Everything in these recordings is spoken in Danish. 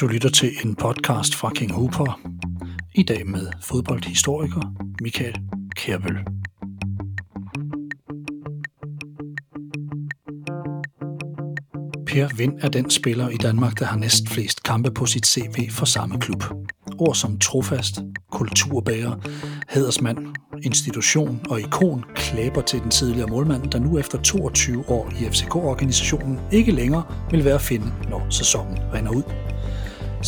Du lytter til en podcast fra King Hooper. I dag med fodboldhistoriker Michael Kærbøl. Per Vind er den spiller i Danmark, der har næst flest kampe på sit CV for samme klub. Ord som trofast, kulturbærer, hædersmand, institution og ikon klæber til den tidligere målmand, der nu efter 22 år i FCK-organisationen ikke længere vil være at finde, når sæsonen render ud.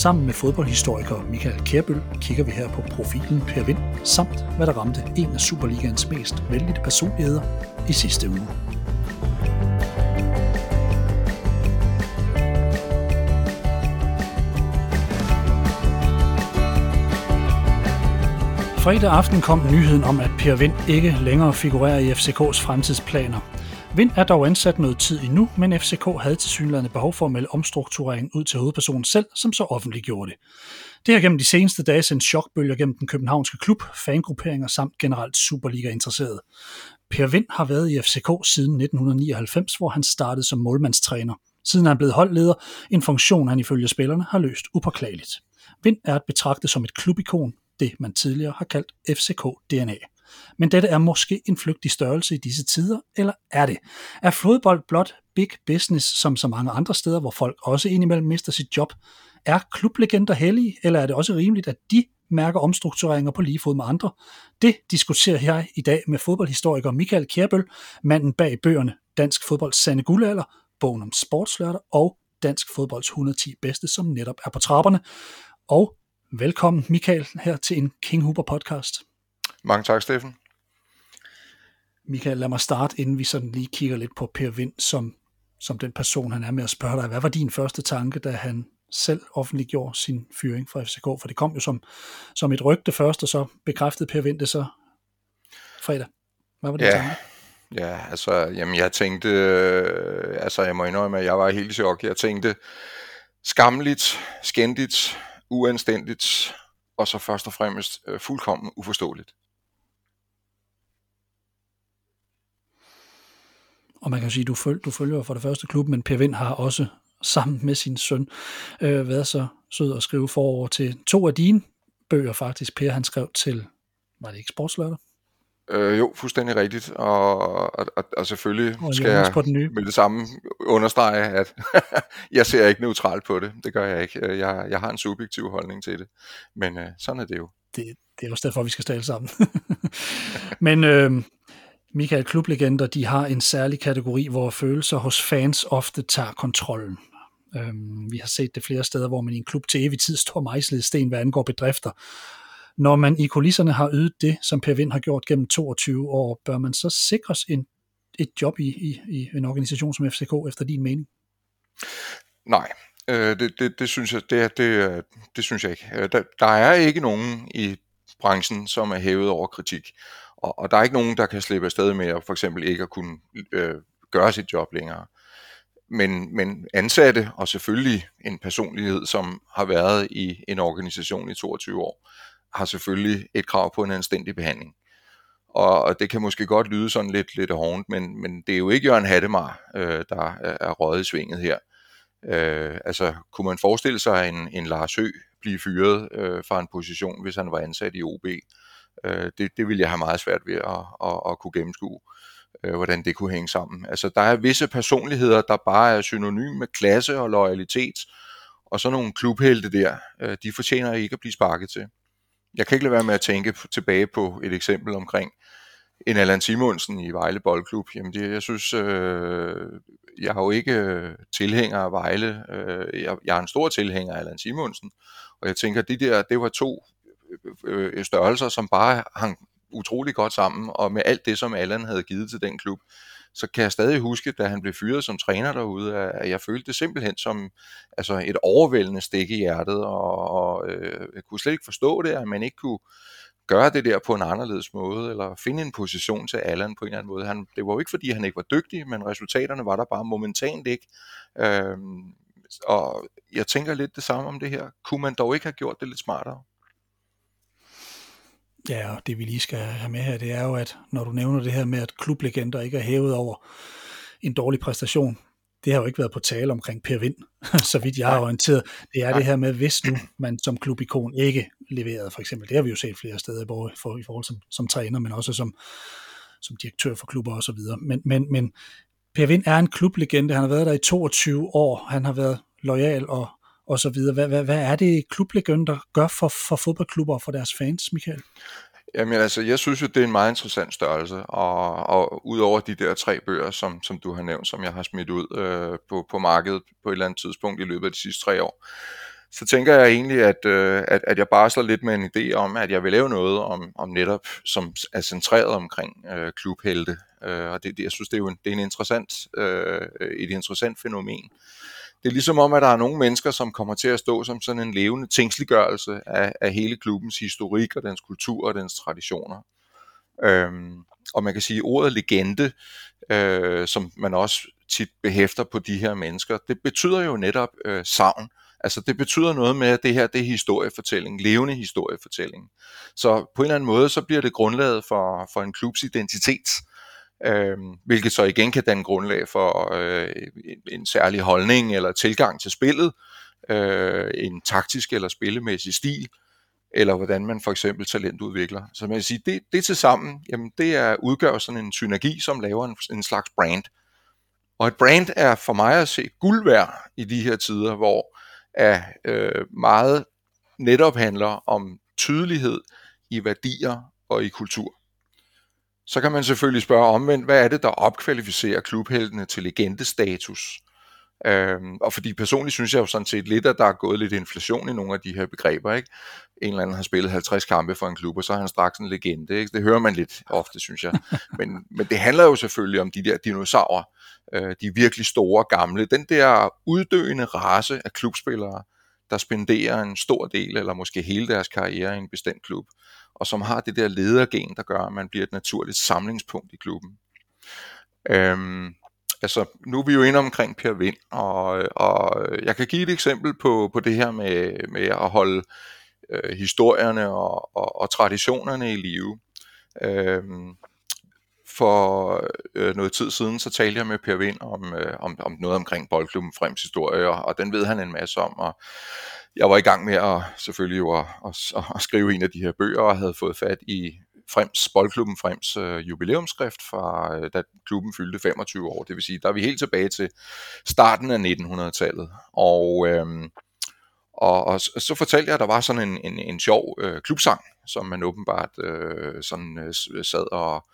Sammen med fodboldhistoriker Michael Kærbøl kigger vi her på profilen Per Vind, samt hvad der ramte en af Superligans mest vældige personligheder i sidste uge. Fredag aften kom nyheden om, at Per Vind ikke længere figurerer i FCK's fremtidsplaner. Vind er dog ansat noget tid endnu, men FCK havde til synligheden behov for at melde omstruktureringen ud til hovedpersonen selv, som så offentliggjorde det. Det har gennem de seneste dage sendt chokbølger gennem den københavnske klub, fangrupperinger samt generelt Superliga-interesserede. Per Vind har været i FCK siden 1999, hvor han startede som målmandstræner. Siden er han blevet holdleder, en funktion han ifølge spillerne har løst upåklageligt. Vind er at betragte som et klubikon, det man tidligere har kaldt FCK-DNA. Men dette er måske en flygtig størrelse i disse tider, eller er det? Er fodbold blot big business som så mange andre steder, hvor folk også indimellem mister sit job? Er klublegender hellige, eller er det også rimeligt, at de mærker omstruktureringer på lige fod med andre? Det diskuterer jeg i dag med fodboldhistoriker Michael Kjærbøl, manden bag bøgerne Dansk Fodbolds Sande Guldalder, bogen om sportslørter og Dansk Fodbolds 110 bedste, som netop er på trapperne. Og velkommen Michael her til en King Huber podcast. Mange tak, Steffen. Michael, lad mig starte, inden vi sådan lige kigger lidt på Per Vind, som, som den person, han er med at spørge dig. Hvad var din første tanke, da han selv offentliggjorde sin fyring fra FCK? For det kom jo som, som et rygte først, og så bekræftede Per Vind det så fredag. Hvad var det ja. tanke? Ja, altså, jamen jeg tænkte, øh, altså jeg må indrømme, at jeg var helt i chok. Jeg tænkte, skamligt, skændigt, uanstændigt, og så først og fremmest øh, fuldkommen uforståeligt. Og man kan sige, du føl, du følger for det første klub, men Per Vind har også sammen med sin søn øh, været så sød at skrive forover til to af dine bøger faktisk. Per han skrev til, var det ikke Sportslørdag? Øh, jo, fuldstændig rigtigt, og, og, og, og selvfølgelig Og skal jeg på den nye. med det samme understrege, at jeg ser ikke neutralt på det. Det gør jeg ikke. Jeg, jeg har en subjektiv holdning til det, men øh, sådan er det jo. det, det er også derfor, vi skal tale sammen. Men øh, Michael Klublegender, de har en særlig kategori, hvor følelser hos fans ofte tager kontrollen. Øh, vi har set det flere steder, hvor man i en klub til evig tid står mejslet sten, hvad angår bedrifter. Når man i kulisserne har ydet det, som Per Vind har gjort gennem 22 år, bør man så sikres en, et job i, i, i en organisation som FCK, efter din mening? Nej, øh, det, det, det, synes jeg, det, det, det synes jeg ikke. Øh, der, der er ikke nogen i branchen, som er hævet over kritik. Og, og der er ikke nogen, der kan slippe afsted med at for eksempel ikke at kunne øh, gøre sit job længere. Men, men ansatte, og selvfølgelig en personlighed, som har været i en organisation i 22 år, har selvfølgelig et krav på en anstændig behandling. Og, og det kan måske godt lyde sådan lidt, lidt hårdt, men, men det er jo ikke Jørgen Hattemar, øh, der er, røget i svinget her. Øh, altså, kunne man forestille sig en, en Lars Hø blive fyret øh, fra en position, hvis han var ansat i OB? Øh, det, det ville jeg have meget svært ved at, at, at kunne gennemskue, øh, hvordan det kunne hænge sammen. Altså, der er visse personligheder, der bare er synonym med klasse og loyalitet, og så nogle klubhelte der, øh, de fortjener ikke at blive sparket til. Jeg kan ikke lade være med at tænke tilbage på et eksempel omkring en Allan Simonsen i Vejle Boldklub. Jamen det, jeg synes, øh, jeg har jo ikke øh, tilhænger af Vejle. Øh, jeg, jeg er en stor tilhænger af Allan Simonsen. Og jeg tænker, det der, det var to øh, øh, øh, størrelser, som bare hang utrolig godt sammen. Og med alt det, som Allan havde givet til den klub, så kan jeg stadig huske, da han blev fyret som træner derude, at jeg følte det simpelthen som altså et overvældende stik i hjertet, og, og øh, jeg kunne slet ikke forstå det, at man ikke kunne gøre det der på en anderledes måde, eller finde en position til Allan på en eller anden måde. Han, det var jo ikke, fordi han ikke var dygtig, men resultaterne var der bare momentant ikke. Øhm, og jeg tænker lidt det samme om det her. Kunne man dog ikke have gjort det lidt smartere? Ja, og det vi lige skal have med her, det er jo, at når du nævner det her med, at klublegender ikke er hævet over en dårlig præstation, det har jo ikke været på tale omkring Per Vind, så vidt jeg er orienteret. Det er det her med, hvis nu man som klubikon ikke leverede, for eksempel. Det har vi jo set flere steder, både for, i forhold som, som træner, men også som, som direktør for klubber og så videre. Men, men, men Per Vind er en klublegende. Han har været der i 22 år. Han har været lojal og, og så videre. Hvad, hvad, hvad er det klublegender gør for, for fodboldklubber og for deres fans, Michael? Jamen altså, jeg synes jo, det er en meget interessant størrelse, og, og udover de der tre bøger, som, som du har nævnt, som jeg har smidt ud øh, på, på markedet på et eller andet tidspunkt i løbet af de sidste tre år, så tænker jeg egentlig, at, øh, at, at jeg bare slår lidt med en idé om, at jeg vil lave noget om, om netop, som er centreret omkring øh, klubhelte, øh, og det, det, jeg synes, det er jo en, det er en interessant, øh, et interessant fænomen det er ligesom om, at der er nogle mennesker, som kommer til at stå som sådan en levende tingsliggørelse af, af hele klubbens historik og dens kultur og dens traditioner. Øhm, og man kan sige, at ordet legende, øh, som man også tit behæfter på de her mennesker, det betyder jo netop øh, savn. Altså det betyder noget med, at det her det er historiefortælling, levende historiefortælling. Så på en eller anden måde, så bliver det grundlaget for, for en klubs identitet øh, hvilket så igen kan danne grundlag for øh, en, en særlig holdning eller tilgang til spillet, øh, en taktisk eller spillemæssig stil, eller hvordan man for eksempel talentudvikler. Så man kan sige, det, det til sammen, jamen det er udgør sådan en synergi, som laver en, en slags brand. Og et brand er for mig at se guld værd i de her tider, hvor er, øh, meget netop handler om tydelighed i værdier og i kultur. Så kan man selvfølgelig spørge omvendt, hvad er det, der opkvalificerer klubheltene til legendestatus? Øhm, og fordi personligt synes jeg jo sådan set lidt, at der er gået lidt inflation i nogle af de her begreber. Ikke? En eller anden har spillet 50 kampe for en klub, og så er han straks en legende. Ikke? Det hører man lidt ofte, synes jeg. Men, men det handler jo selvfølgelig om de der dinosaurer, øh, de virkelig store gamle. Den der uddøende race af klubspillere, der spenderer en stor del, eller måske hele deres karriere i en bestemt klub og som har det der ledergen, der gør, at man bliver et naturligt samlingspunkt i klubben. Øhm, altså, nu er vi jo inde omkring Per Vind, og, og jeg kan give et eksempel på, på det her med, med at holde øh, historierne og, og, og traditionerne i live. Øhm, for øh, noget tid siden, så talte jeg med Per Vind om, øh, om, om noget omkring boldklubben Frems historie, og, og den ved han en masse om, og jeg var i gang med at selvfølgelig jo at, at, at skrive en af de her bøger, og havde fået fat i Frems, Boldklubben Frems øh, jubilæumsskrift fra øh, da klubben fyldte 25 år. Det vil sige, der er vi helt tilbage til starten af 1900-tallet. Og, øh, og, og så fortalte jeg, at der var sådan en, en, en sjov øh, klubsang, som man åbenbart øh, sådan øh, sad og,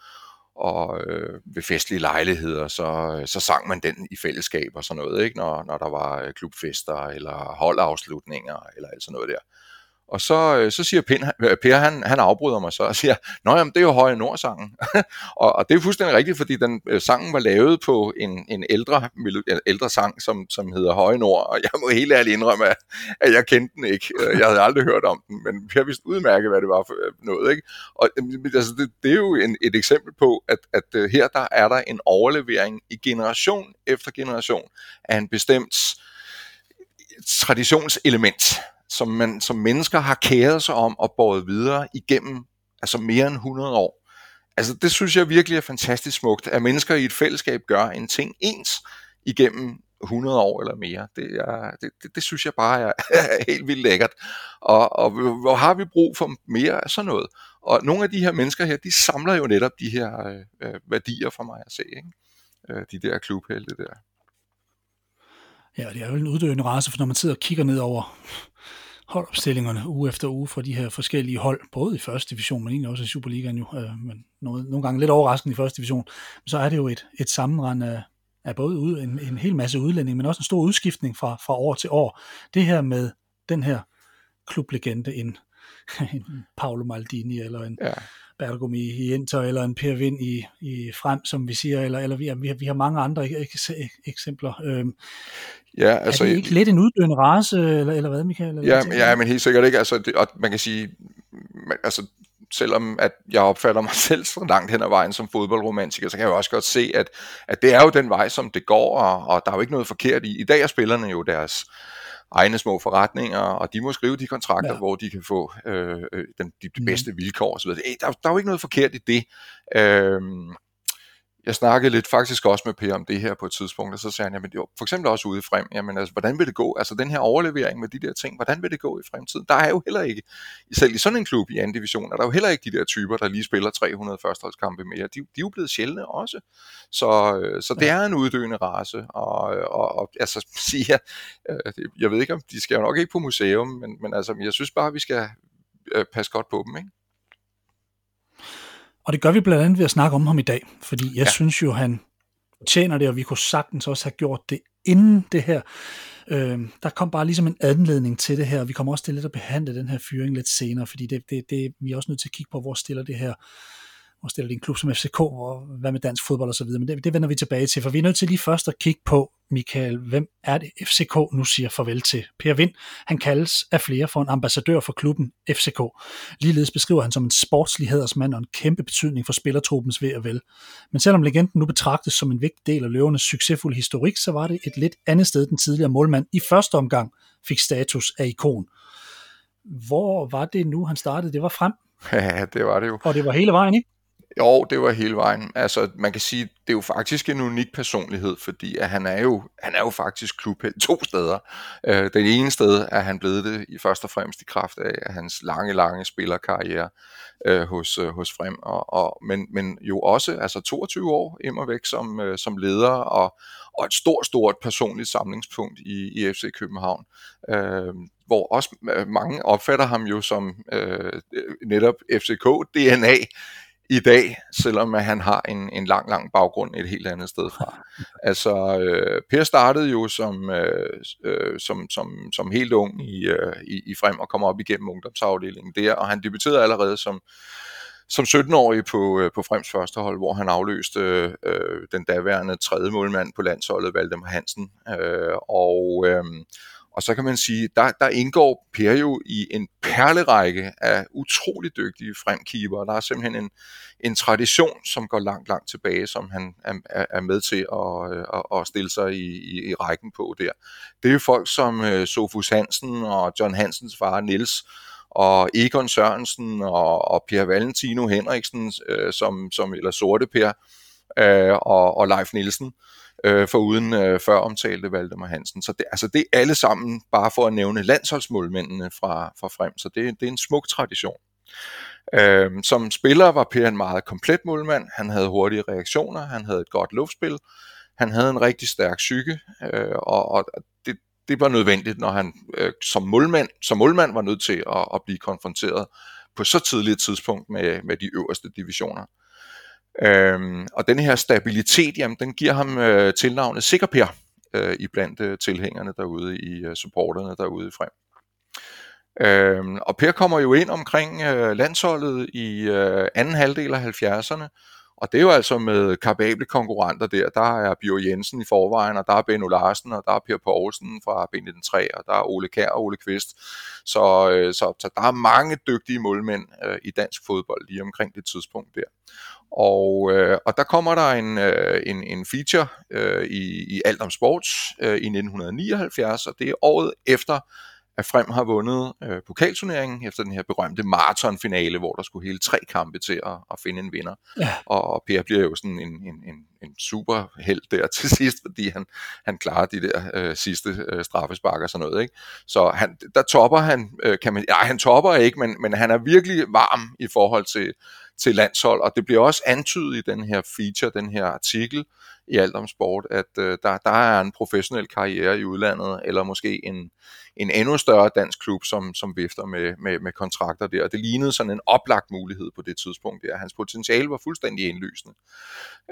og øh, ved festlige lejligheder, så, øh, så sang man den i fællesskab og sådan noget, ikke? Når, når der var øh, klubfester eller holdafslutninger eller alt sådan noget der. Og så, øh, så siger Pen, øh, Per, han, han afbryder mig så og siger, Nå jamen, det er jo Høje Nord-sangen. og, og det er fuldstændig rigtigt, fordi den øh, sangen var lavet på en, en ældre, ældre sang, som, som hedder Høje Nord, og jeg må helt ærligt indrømme, at, at jeg kendte den ikke. Øh, jeg havde aldrig hørt om den, men jeg vidste udmærket, hvad det var for noget. Ikke? Og altså, det, det er jo en, et eksempel på, at, at her der er der en overlevering i generation efter generation af en bestemt traditionselement som man som mennesker har kæret sig om og båret videre igennem altså mere end 100 år. Altså det synes jeg virkelig er fantastisk smukt, at mennesker i et fællesskab gør en ting ens igennem 100 år eller mere. Det, er, det, det, det synes jeg bare er, er helt vildt lækkert. Og, og hvor har vi brug for mere af sådan noget? Og nogle af de her mennesker her, de samler jo netop de her øh, øh værdier for mig at se. Ikke? Øh, de der klubhelte der. Ja, det er jo en uddøende race, for når man sidder og kigger ned over holdopstillingerne uge efter uge for de her forskellige hold, både i første division, men egentlig også i Superligaen jo, øh, men noget, nogle gange lidt overraskende i første division, så er det jo et, et sammenrend af, af både ud, en, en hel masse udlænding, men også en stor udskiftning fra, fra år til år. Det her med den her klublegende, en, en Paolo Maldini eller en ja. Bergomi i Inter, eller en Per Vind i, i Frem, som vi siger, eller, eller vi, har, vi, har, vi har mange andre eksempler. Øhm, ja, altså, er det ikke lidt en uddøende race, eller, eller hvad, Michael? Eller ja, ja, men helt sikkert ikke. Altså, det, og man kan sige, man, altså, selvom at jeg opfatter mig selv så langt hen ad vejen som fodboldromantiker, så kan jeg jo også godt se, at, at det er jo den vej, som det går, og, og der er jo ikke noget forkert i. I dag er spillerne jo deres egne små forretninger, og de må skrive de kontrakter, ja. hvor de kan få øh, øh den, de, de bedste mm. vilkår osv. Der, der er jo ikke noget forkert i det. Øh, jeg snakkede lidt faktisk også med Per om det her på et tidspunkt, og så sagde han, jamen jo, for eksempel også ude i frem, jamen altså, hvordan vil det gå? Altså den her overlevering med de der ting, hvordan vil det gå i fremtiden? Der er jo heller ikke, selv i sådan en klub i anden division, er der jo heller ikke de der typer, der lige spiller 300 førsteholdskampe mere. De, de er jo blevet sjældne også. Så, øh, så det er en uddøende race, og, og, og altså siger, øh, jeg ved ikke om, de skal jo nok ikke på museum, men, men altså, jeg synes bare, vi skal øh, passe godt på dem, ikke? Og det gør vi blandt andet ved at snakke om ham i dag, fordi jeg ja. synes jo, han tjener det, og vi kunne sagtens også have gjort det inden det her. Øh, der kom bare ligesom en anledning til det her, og vi kommer også til lidt at behandle den her fyring lidt senere, fordi det, det, det, vi er også nødt til at kigge på, hvor stiller det her og stiller en klub som FCK, og hvad med dansk fodbold og så videre, men det, det vender vi tilbage til, for vi er nødt til lige først at kigge på, Michael, hvem er det FCK nu siger farvel til? Per Vind, han kaldes af flere for en ambassadør for klubben FCK. Ligeledes beskriver han som en sportslig hædersmand og en kæmpe betydning for spillertruppens ved og vel. Men selvom legenden nu betragtes som en vigtig del af løvernes succesfulde historik, så var det et lidt andet sted, den tidligere målmand i første omgang fik status af ikon. Hvor var det nu, han startede? Det var frem. Ja, det var det jo. Og det var hele vejen, ikke? Jo, det var hele vejen. Altså, man kan sige, det er jo faktisk en unik personlighed, fordi at han er jo, han er jo faktisk klubhelt to steder. Øh, det ene sted er han blevet det i først og fremmest i kraft af hans lange, lange spillerkarriere øh, hos, øh, hos Frem, og, og, men, men jo også altså 22 år immer væk som, øh, som leder, og, og et stort, stort personligt samlingspunkt i, i FC København. Øh, hvor også øh, mange opfatter ham jo som øh, netop FCK-DNA, i dag, selvom at han har en, en lang, lang baggrund et helt andet sted fra. Altså, øh, Per startede jo som, øh, øh, som, som, som helt ung i, øh, i, i Frem og kom op igennem ungdomsafdelingen der, og han debuterede allerede som, som 17-årig på, øh, på Frems første hold, hvor han afløste øh, den daværende tredje målmand på landsholdet, Valdemar Hansen. Øh, og øh, og så kan man sige, der, der indgår Per jo i en perlerække af utrolig dygtige fremkeeper. Der er simpelthen en, en tradition, som går langt, langt tilbage, som han er, er med til at, øh, at, at stille sig i, i, i rækken på der. Det er jo folk som øh, Sofus Hansen og John Hansens far Nils og Egon Sørensen og, og Per Valentino Henriksen, øh, som, som, eller Sorte Per, øh, og, og Leif Nielsen øh, Øh, for uden øh, før omtalte Valdemar Hansen. Så det, altså det er alle sammen bare for at nævne landsholdsmålmændene fra, fra frem, så det, det er en smuk tradition. Øh, som spiller var Per en meget komplet målmand. Han havde hurtige reaktioner, han havde et godt luftspil, han havde en rigtig stærk psyke, øh, og, og det, det var nødvendigt, når han øh, som, målmand, som målmand var nødt til at, at blive konfronteret på så tidligt et tidspunkt med, med de øverste divisioner. Øhm, og den her stabilitet, jamen, den giver ham øh, tilnavnet Sikkerper øh, i blandt øh, tilhængerne derude, i øh, supporterne derude frem. Øhm, og Per kommer jo ind omkring øh, landsholdet i øh, anden halvdel af 70'erne, og det er jo altså med kapable konkurrenter der. Der er Bio Jensen i forvejen, og der er Benno Larsen, og der er Per Poulsen fra B93, og der er Ole Kær og Ole Kvist. Så, øh, så, så der er mange dygtige målmænd øh, i dansk fodbold lige omkring det tidspunkt der. Og, øh, og der kommer der en, øh, en, en feature øh, i, i Alt om Sports øh, i 1979, og det er året efter, at Frem har vundet øh, pokalturneringen efter den her berømte maratonfinale, hvor der skulle hele tre kampe til at, at finde en vinder. Ja. Og, og Per bliver jo sådan en, en, en, en super held der til sidst, fordi han, han klarer de der øh, sidste øh, straffespark og sådan noget. Ikke? Så han, der topper han, øh, kan man, ja, han topper ikke, men, men han er virkelig varm i forhold til, til landshold, og det bliver også antydet i den her feature, den her artikel i alt om sport, at øh, der, der er en professionel karriere i udlandet, eller måske en, en endnu større dansk klub, som, som vifter med, med, med kontrakter der. Og det lignede sådan en oplagt mulighed på det tidspunkt der. Hans potentiale var fuldstændig indlysende.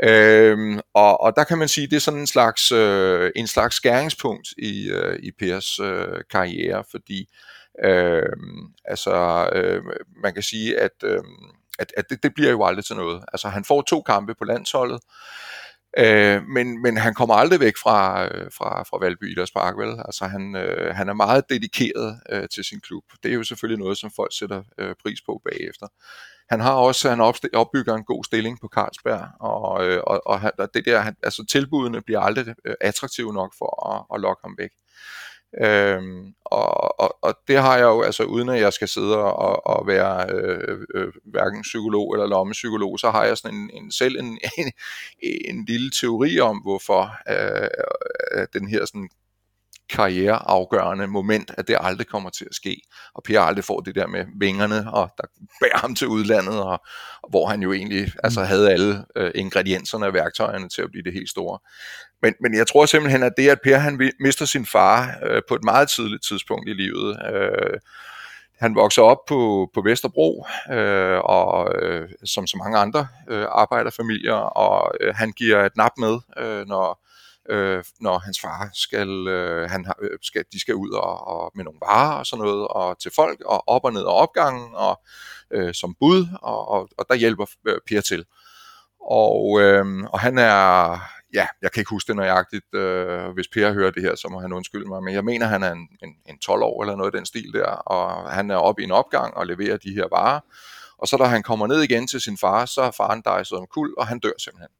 Øhm, og, og der kan man sige, det er sådan en slags, øh, en slags skæringspunkt i, øh, i Pers øh, karriere, fordi øh, altså, øh, man kan sige, at øh, at, at det, det bliver jo aldrig til noget. Altså han får to kampe på landsholdet, øh, men, men han kommer aldrig væk fra, øh, fra, fra Valby Idrætspark, vel? Altså han, øh, han er meget dedikeret øh, til sin klub. Det er jo selvfølgelig noget, som folk sætter øh, pris på bagefter. Han har også, han opbygger en god stilling på Carlsberg, og, øh, og, og det der, han, altså tilbudene bliver aldrig øh, attraktive nok for at, at lokke ham væk. Øhm, og, og, og det har jeg jo, altså uden at jeg skal sidde og, og være øh, øh, hverken psykolog eller lommepsykolog, så har jeg sådan en, en selv en, en, en lille teori om, hvorfor øh, øh den her sådan karriereafgørende moment, at det aldrig kommer til at ske. Og Per aldrig får det der med vingerne, og der bærer ham til udlandet, og, og hvor han jo egentlig altså mm. havde alle øh, ingredienserne og værktøjerne til at blive det helt store. Men, men jeg tror simpelthen, at det, at Per han mister sin far øh, på et meget tidligt tidspunkt i livet, øh, han vokser op på, på Vesterbro, øh, og øh, som så mange andre øh, arbejderfamilier, og øh, han giver et nap med, øh, når øh, når hans far skal, øh, han har, øh, skal, de skal ud og, og med nogle varer og sådan noget, og til folk, og op og ned og opgangen, og øh, som bud, og, og, og der hjælper øh, Per til. Og, øh, og han er, ja, jeg kan ikke huske det nøjagtigt, øh, hvis Per hører det her, så må han undskylde mig, men jeg mener, han er en, en, en 12 år eller noget i den stil der, og han er oppe i en opgang og leverer de her varer, og så da han kommer ned igen til sin far, så er faren dejset om kul, og han dør simpelthen.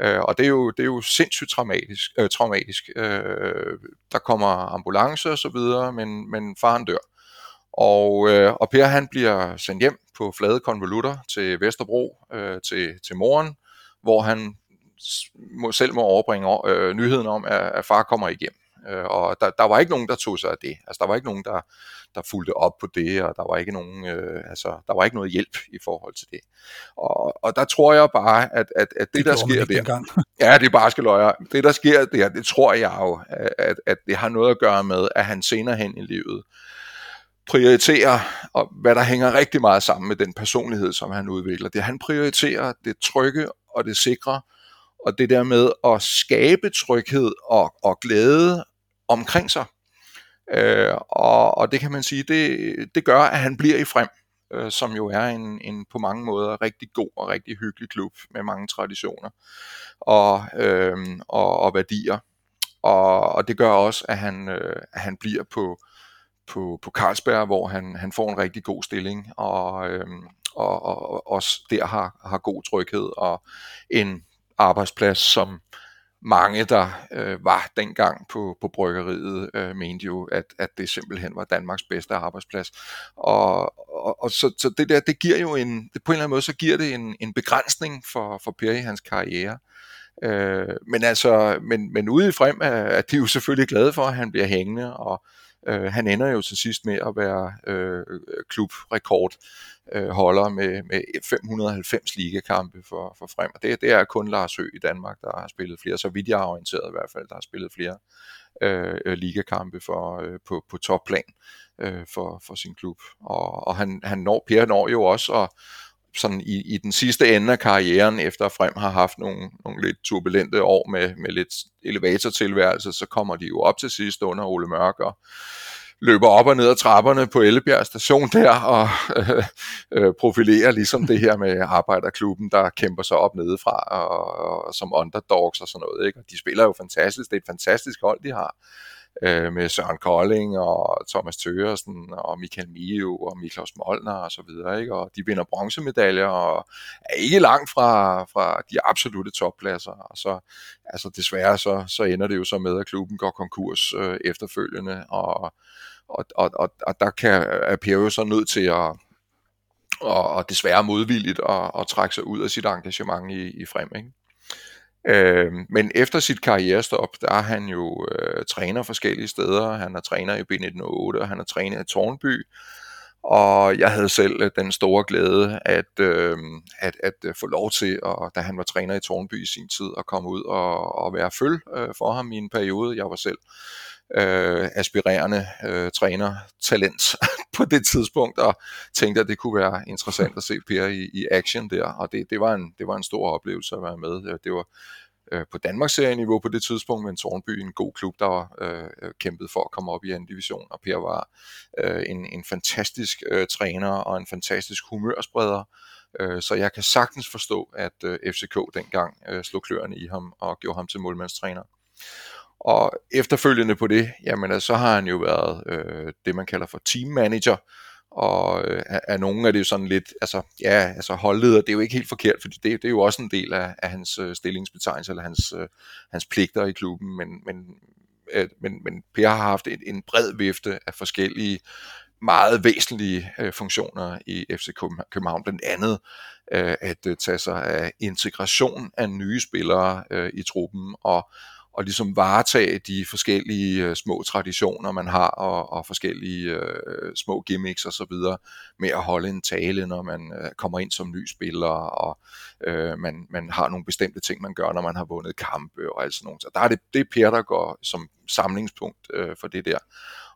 Øh, og det er, jo, det er jo sindssygt traumatisk. Øh, traumatisk. Øh, der kommer ambulance og så videre, men, men faren dør. Og, øh, og Per han bliver sendt hjem på flade konvolutter til Vesterbro øh, til, til moren, hvor han må, selv må overbringe øh, nyheden om, at, at far kommer igennem. Øh, og der, der var ikke nogen, der tog sig af det. Altså, der var ikke nogen, der, der fulgte op på det, og der var ikke nogen, øh, altså, der var ikke noget hjælp i forhold til det. Og, og der tror jeg bare, at, at, at det, det der sker der, ja, det er bare skal løje. Det, der sker der, det tror jeg jo, at, at det har noget at gøre med, at han senere hen i livet prioriterer, og hvad der hænger rigtig meget sammen med den personlighed, som han udvikler. Det han prioriterer det trygge og det sikre, og det der med at skabe tryghed og, og glæde omkring sig. Øh, og, og det kan man sige, det, det gør, at han bliver i frem, øh, som jo er en, en på mange måder rigtig god og rigtig hyggelig klub med mange traditioner og, øh, og, og værdier. Og, og det gør også, at han, øh, at han bliver på, på, på Carlsberg, hvor han, han får en rigtig god stilling, og, øh, og, og også der har, har god tryghed og en arbejdsplads, som mange, der øh, var dengang på, på bryggeriet, øh, mente jo, at, at det simpelthen var Danmarks bedste arbejdsplads. Og, og, og så, så det der, det giver jo en, det, på en eller anden måde, så giver det en, en begrænsning for, for Per i hans karriere. Øh, men altså, men, men ude i frem er, er de jo selvfølgelig glade for, at han bliver hængende, og øh, Øh, han ender jo til sidst med at være øh, klubrekordholder øh, med, med 590 ligakampe for, for frem. Og det, det er kun Lars Hø i Danmark, der har spillet flere, så vidt jeg er orienteret i hvert fald, der har spillet flere øh, øh ligakampe for, øh, på, på topplan øh, for, for sin klub. Og, og han, han når, Per når jo også at, sådan i, i den sidste ende af karrieren, efter Frem har haft nogle, nogle lidt turbulente år med, med lidt elevatortilværelse, så kommer de jo op til sidst under Ole Mørk, og løber op og ned ad trapperne på Ellebjerg station der og øh, øh, profilerer ligesom det her med arbejderklubben, der kæmper sig op nedefra og, og som underdogs og sådan noget. Ikke? Og de spiller jo fantastisk. Det er et fantastisk hold, de har øh, med Søren Kolding og Thomas Tøresen og Michael Mio og Miklaus Molnar og så videre, ikke? og de vinder bronzemedaljer og er ikke langt fra, fra de absolute toppladser, og så altså desværre så, så ender det jo så med, at klubben går konkurs øh, efterfølgende, og, og, og, og, og der kan er Per jo så nødt til at og, og desværre modvilligt at, at trække sig ud af sit engagement i, i frem. Ikke? Øh, men efter sit karrierestop, der er han jo øh, træner forskellige steder. Han er træner i B1908, og han er træner i Tornby. Og jeg havde selv øh, den store glæde at, øh, at, at øh, få lov til, og da han var træner i Tornby i sin tid, at komme ud og, og være føl øh, for ham i en periode. Jeg var selv øh, aspirerende øh, træner talent på det tidspunkt, og tænkte, at det kunne være interessant at se Per i, i action der, og det, det, var en, det var en stor oplevelse at være med. Øh, det var øh, på Danmarks serieniveau på det tidspunkt, men Tornby en god klub, der var øh, kæmpet for at komme op i anden division, og Per var øh, en, en fantastisk øh, træner og en fantastisk humørspreder, øh, så jeg kan sagtens forstå, at øh, FCK dengang øh, slog kløerne i ham og gjorde ham til målmandstræner. Og efterfølgende på det, jamen så har han jo været øh, det, man kalder for team manager, og øh, af nogen er det jo sådan lidt, altså ja, altså holdleder, det er jo ikke helt forkert, fordi det, det er jo også en del af, af hans øh, stillingsbetegnelse, eller hans, øh, hans pligter i klubben, men, men, øh, men, men Per har haft en, en bred vifte af forskellige meget væsentlige øh, funktioner i FC København, blandt andet øh, at øh, tage sig af integration af nye spillere øh, i truppen. Og og ligesom varetage de forskellige øh, små traditioner, man har, og, og forskellige øh, små gimmicks og så videre, med at holde en tale, når man øh, kommer ind som ny spiller, og øh, man, man har nogle bestemte ting, man gør, når man har vundet kampe og alt sådan noget. Så der er det, det er Per, der går som samlingspunkt øh, for det der.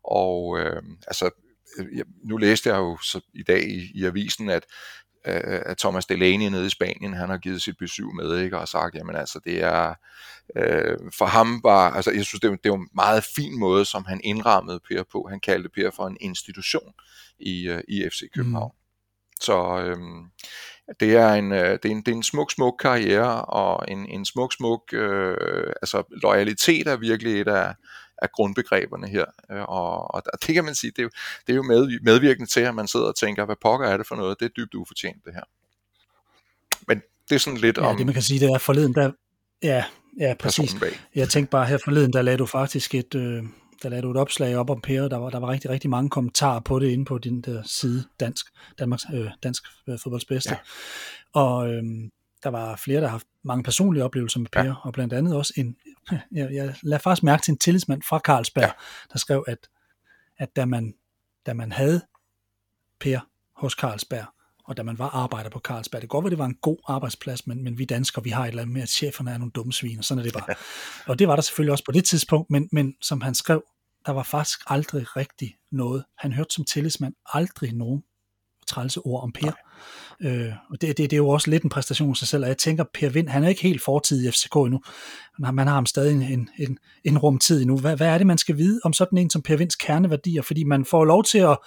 Og øh, altså, øh, jeg, nu læste jeg jo så i dag i, i avisen, at at Thomas Delaney nede i Spanien, han har givet sit besøg med, ikke, og sagt, jamen altså, det er, øh, for ham var, altså jeg synes, det var, det var en meget fin måde, som han indrammede Per på. Han kaldte Per for en institution i, uh, i FC København. Mm. Så øh, det, er en, øh, det, er en, det er en smuk, smuk karriere, og en, en smuk, smuk, øh, altså loyalitet er virkelig et af, af grundbegreberne her. Øh, og, og det kan man sige, det er jo, det er jo med, medvirkende til, at man sidder og tænker, hvad pokker er det for noget? Det er dybt ufortjent det her. Men det er sådan lidt ja, om... det man kan sige, det er forleden, der... Ja, ja præcis. Jeg tænkte bare her forleden, der lagde du faktisk et... Øh, der lavede du et opslag op om Per, der var, der var rigtig, rigtig mange kommentarer på det inde på din der side, Dansk, Danmarks, øh, Dansk øh, Fodbolds Bedste. Ja. Og øh, der var flere, der har haft mange personlige oplevelser med Per, ja. og blandt andet også en, jeg, jeg lader faktisk mærke til en tillidsmand fra Carlsberg, ja. der skrev, at, at da, man, da man havde Per hos Carlsberg, og da man var arbejder på Carlsberg, det går godt det var en god arbejdsplads, men, men vi danskere, vi har et eller andet med, at cheferne er nogle dumme svin, og sådan er det bare. og det var der selvfølgelig også på det tidspunkt, men, men som han skrev, der var faktisk aldrig rigtig noget. Han hørte som tillidsmand aldrig nogen trælse ord om Per. Nej. Øh, og det, det, det er jo også lidt en præstation af sig selv, og jeg tænker, Per Vind, han er ikke helt fortid i FCK endnu. Man har ham stadig en, en, en rumtid endnu. Hvad, hvad er det, man skal vide om sådan en som Per Vinds kerneværdier? Fordi man får lov til at,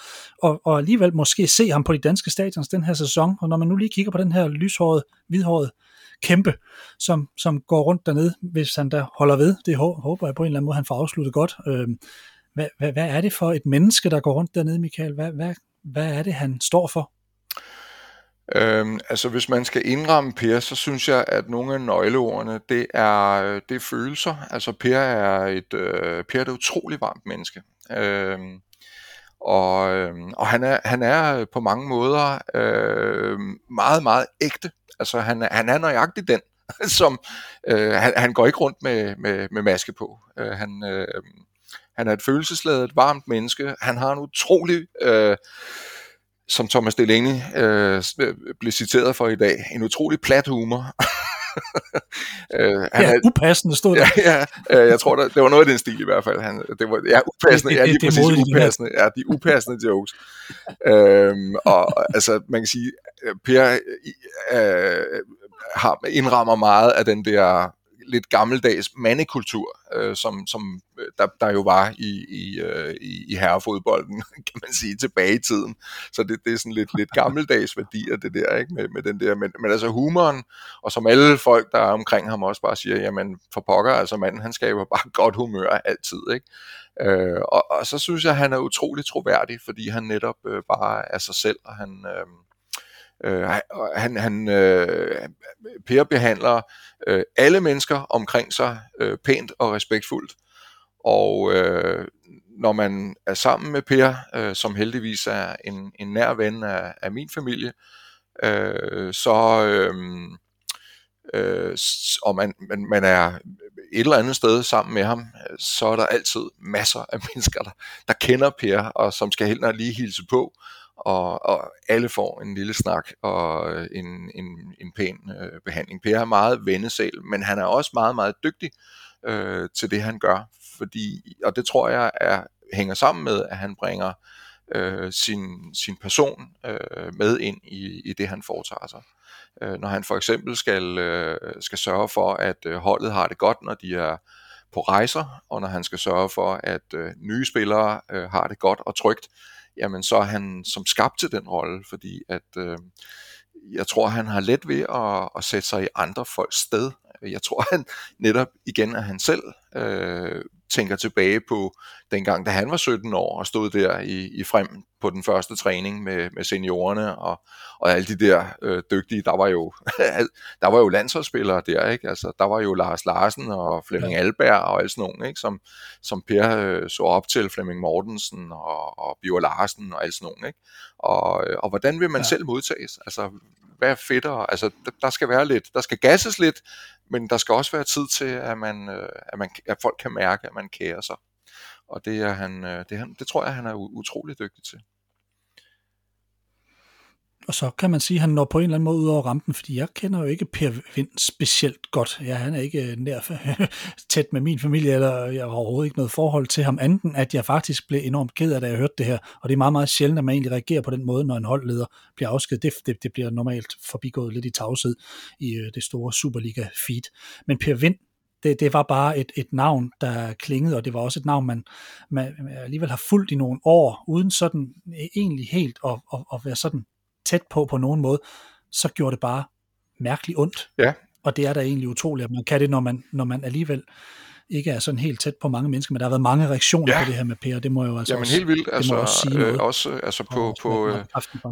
at, at alligevel måske se ham på de danske stadions den her sæson, og når man nu lige kigger på den her lyshårede, hvidhårede kæmpe, som, som går rundt dernede, hvis han der holder ved. Det håber jeg på en eller anden måde, han får afsluttet godt. Øh, hvad, hvad, hvad er det for et menneske, der går rundt dernede, Michael? Hvad, hvad, hvad er det, han står for? Øhm, altså hvis man skal indramme Per, så synes jeg, at nogle af nøgleordene, det er, øh, det er følelser. Altså Per er et, øh, per er et utrolig varmt menneske. Øhm, og, øh, og han, er, han er øh, på mange måder øh, meget, meget ægte. Altså han, han er nøjagtig den, som øh, han, han går ikke rundt med, med, med maske på. Øh, han, øh, han er et følelsesladet, varmt menneske. Han har en utrolig, øh, som Thomas Delaney øh, blev citeret for i dag, en utrolig plat humor. øh, han ja, er, upassende stod der. Ja, ja øh, jeg tror, der, det var noget af den stil i hvert fald. Han, det var, ja, upassende, ja, lige det, præcis det upassende. Ja, de upassende jokes. øhm, og altså, man kan sige, Per øh, har, indrammer meget af den der lidt gammeldags mandekultur, øh, som, som øh, der, der jo var i, i, øh, i, i herrefodbolden, kan man sige, tilbage i tiden. Så det, det er sådan lidt, lidt gammeldags værdier, det der, ikke? Med, med den der, men, men altså humoren, og som alle folk, der er omkring ham også bare siger, jamen for pokker, altså manden, han skaber bare godt humør altid, ikke? Øh, og, og så synes jeg, at han er utrolig troværdig, fordi han netop øh, bare er sig selv, og han... Øh, Øh, han, han, øh, Per behandler øh, alle mennesker omkring sig øh, pænt og respektfuldt. Og øh, når man er sammen med Per, øh, som heldigvis er en, en nær ven af, af min familie, øh, så øh, øh, og man, man, man er et eller andet sted sammen med ham, så er der altid masser af mennesker, der, der kender Per, og som skal helt lige hilse på, og, og alle får en lille snak og øh, en, en, en pæn øh, behandling. Per er meget vendesal, men han er også meget, meget dygtig øh, til det, han gør, fordi, og det tror jeg er, hænger sammen med, at han bringer øh, sin, sin person øh, med ind i, i det, han foretager sig. Øh, når han for eksempel skal, øh, skal sørge for, at øh, holdet har det godt, når de er på rejser, og når han skal sørge for, at øh, nye spillere øh, har det godt og trygt, jamen så er han som skabt til den rolle, fordi at øh, jeg tror, han har let ved at, at sætte sig i andre folks sted. Jeg tror, han netop igen, at han selv øh, tænker tilbage på dengang, da han var 17 år og stod der i, i frem på den første træning med, med seniorerne og, og alle de der øh, dygtige, der var jo der var jo landsholdsspillere der, ikke? Altså, der var jo Lars Larsen og Flemming ja. Alberg og alle sådan nogen, ikke? Som, som Per øh, så op til, Flemming Mortensen og, og Bjørn Larsen og alle sådan nogen, ikke? Og, øh, og hvordan vil man ja. selv modtages? Altså, hvad er fedtere? Altså, der skal være lidt, der skal gasses lidt, men der skal også være tid til, at, man, øh, at, man, at folk kan mærke, at man kærer sig. Og det, er han, øh, det, han, det tror jeg, han er utrolig dygtig til. Og så kan man sige, at han når på en eller anden måde ud over rampen, fordi jeg kender jo ikke Per Vind specielt godt. Ja, han er ikke øh, nær tæt med min familie, eller jeg har overhovedet ikke noget forhold til ham, anden at jeg faktisk blev enormt ked af, da jeg hørte det her. Og det er meget, meget sjældent, at man egentlig reagerer på den måde, når en holdleder bliver afskedet. Det, det, det bliver normalt forbigået lidt i tavshed i øh, det store Superliga-feed. Men Per Vind, det, det var bare et, et navn, der klingede, og det var også et navn, man, man alligevel har fulgt i nogle år, uden sådan øh, egentlig helt at, at, at være sådan tæt på på nogen måde, så gjorde det bare mærkeligt ondt. Ja. Og det er da egentlig utroligt, at man kan det, når man, når man alligevel ikke er sådan helt tæt på mange mennesker, men der har været mange reaktioner ja. på det her med Per, det må jo altså Jamen også, helt vildt, altså, også, sige noget. Øh, også altså på, på, øh,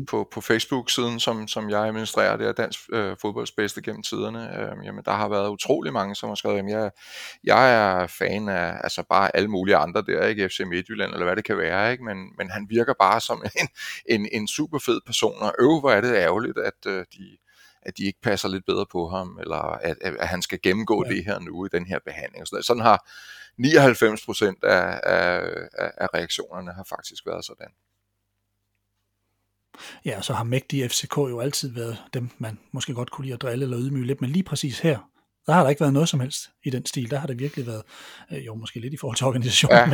på, på Facebook-siden, som, som jeg administrerer, det er Dansk øh, Fodbolds bedste gennem tiderne, øh, jamen der har været utrolig mange, som har skrevet, jamen jeg, jeg er fan af altså bare alle mulige andre der, ikke FC Midtjylland, eller hvad det kan være, ikke? Men, men han virker bare som en, en, en super fed person, og øv, hvor er det ærgerligt, at øh, de at de ikke passer lidt bedre på ham, eller at, at han skal gennemgå ja. det her nu i den her behandling. Sådan, sådan har 99 procent af, af, af reaktionerne har faktisk været sådan. Ja, så har mægtige FCK jo altid været dem, man måske godt kunne lide at drille eller ydmyge lidt, men lige præcis her, der har der ikke været noget som helst i den stil. Der har det virkelig været, øh, jo måske lidt i forhold til organisationen, ja.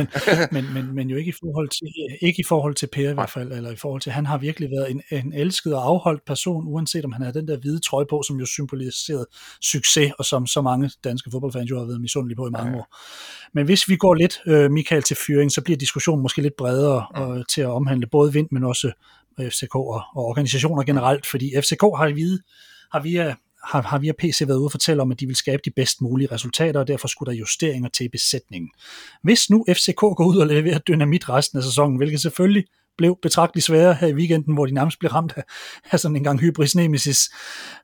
men, men, men, men jo ikke i forhold til, ikke i forhold til Per i hvert fald, eller i forhold til, han har virkelig været en, en elsket og afholdt person, uanset om han havde den der hvide trøje på, som jo symboliserede succes, og som så mange danske fodboldfans jo har været misundelige på i mange ja. år. Men hvis vi går lidt, øh, Michael, til fyring, så bliver diskussionen måske lidt bredere ja. øh, til at omhandle både vind, men også FCK og, og organisationer generelt, fordi FCK har, vide, har via har, har via PC været ude og fortælle om, at de vil skabe de bedst mulige resultater, og derfor skulle der justeringer til besætningen. Hvis nu FCK går ud og leverer dynamit resten af sæsonen, hvilket selvfølgelig blev betragteligt sværere her i weekenden, hvor de nærmest blev ramt af, af sådan en gang hybris nemesis,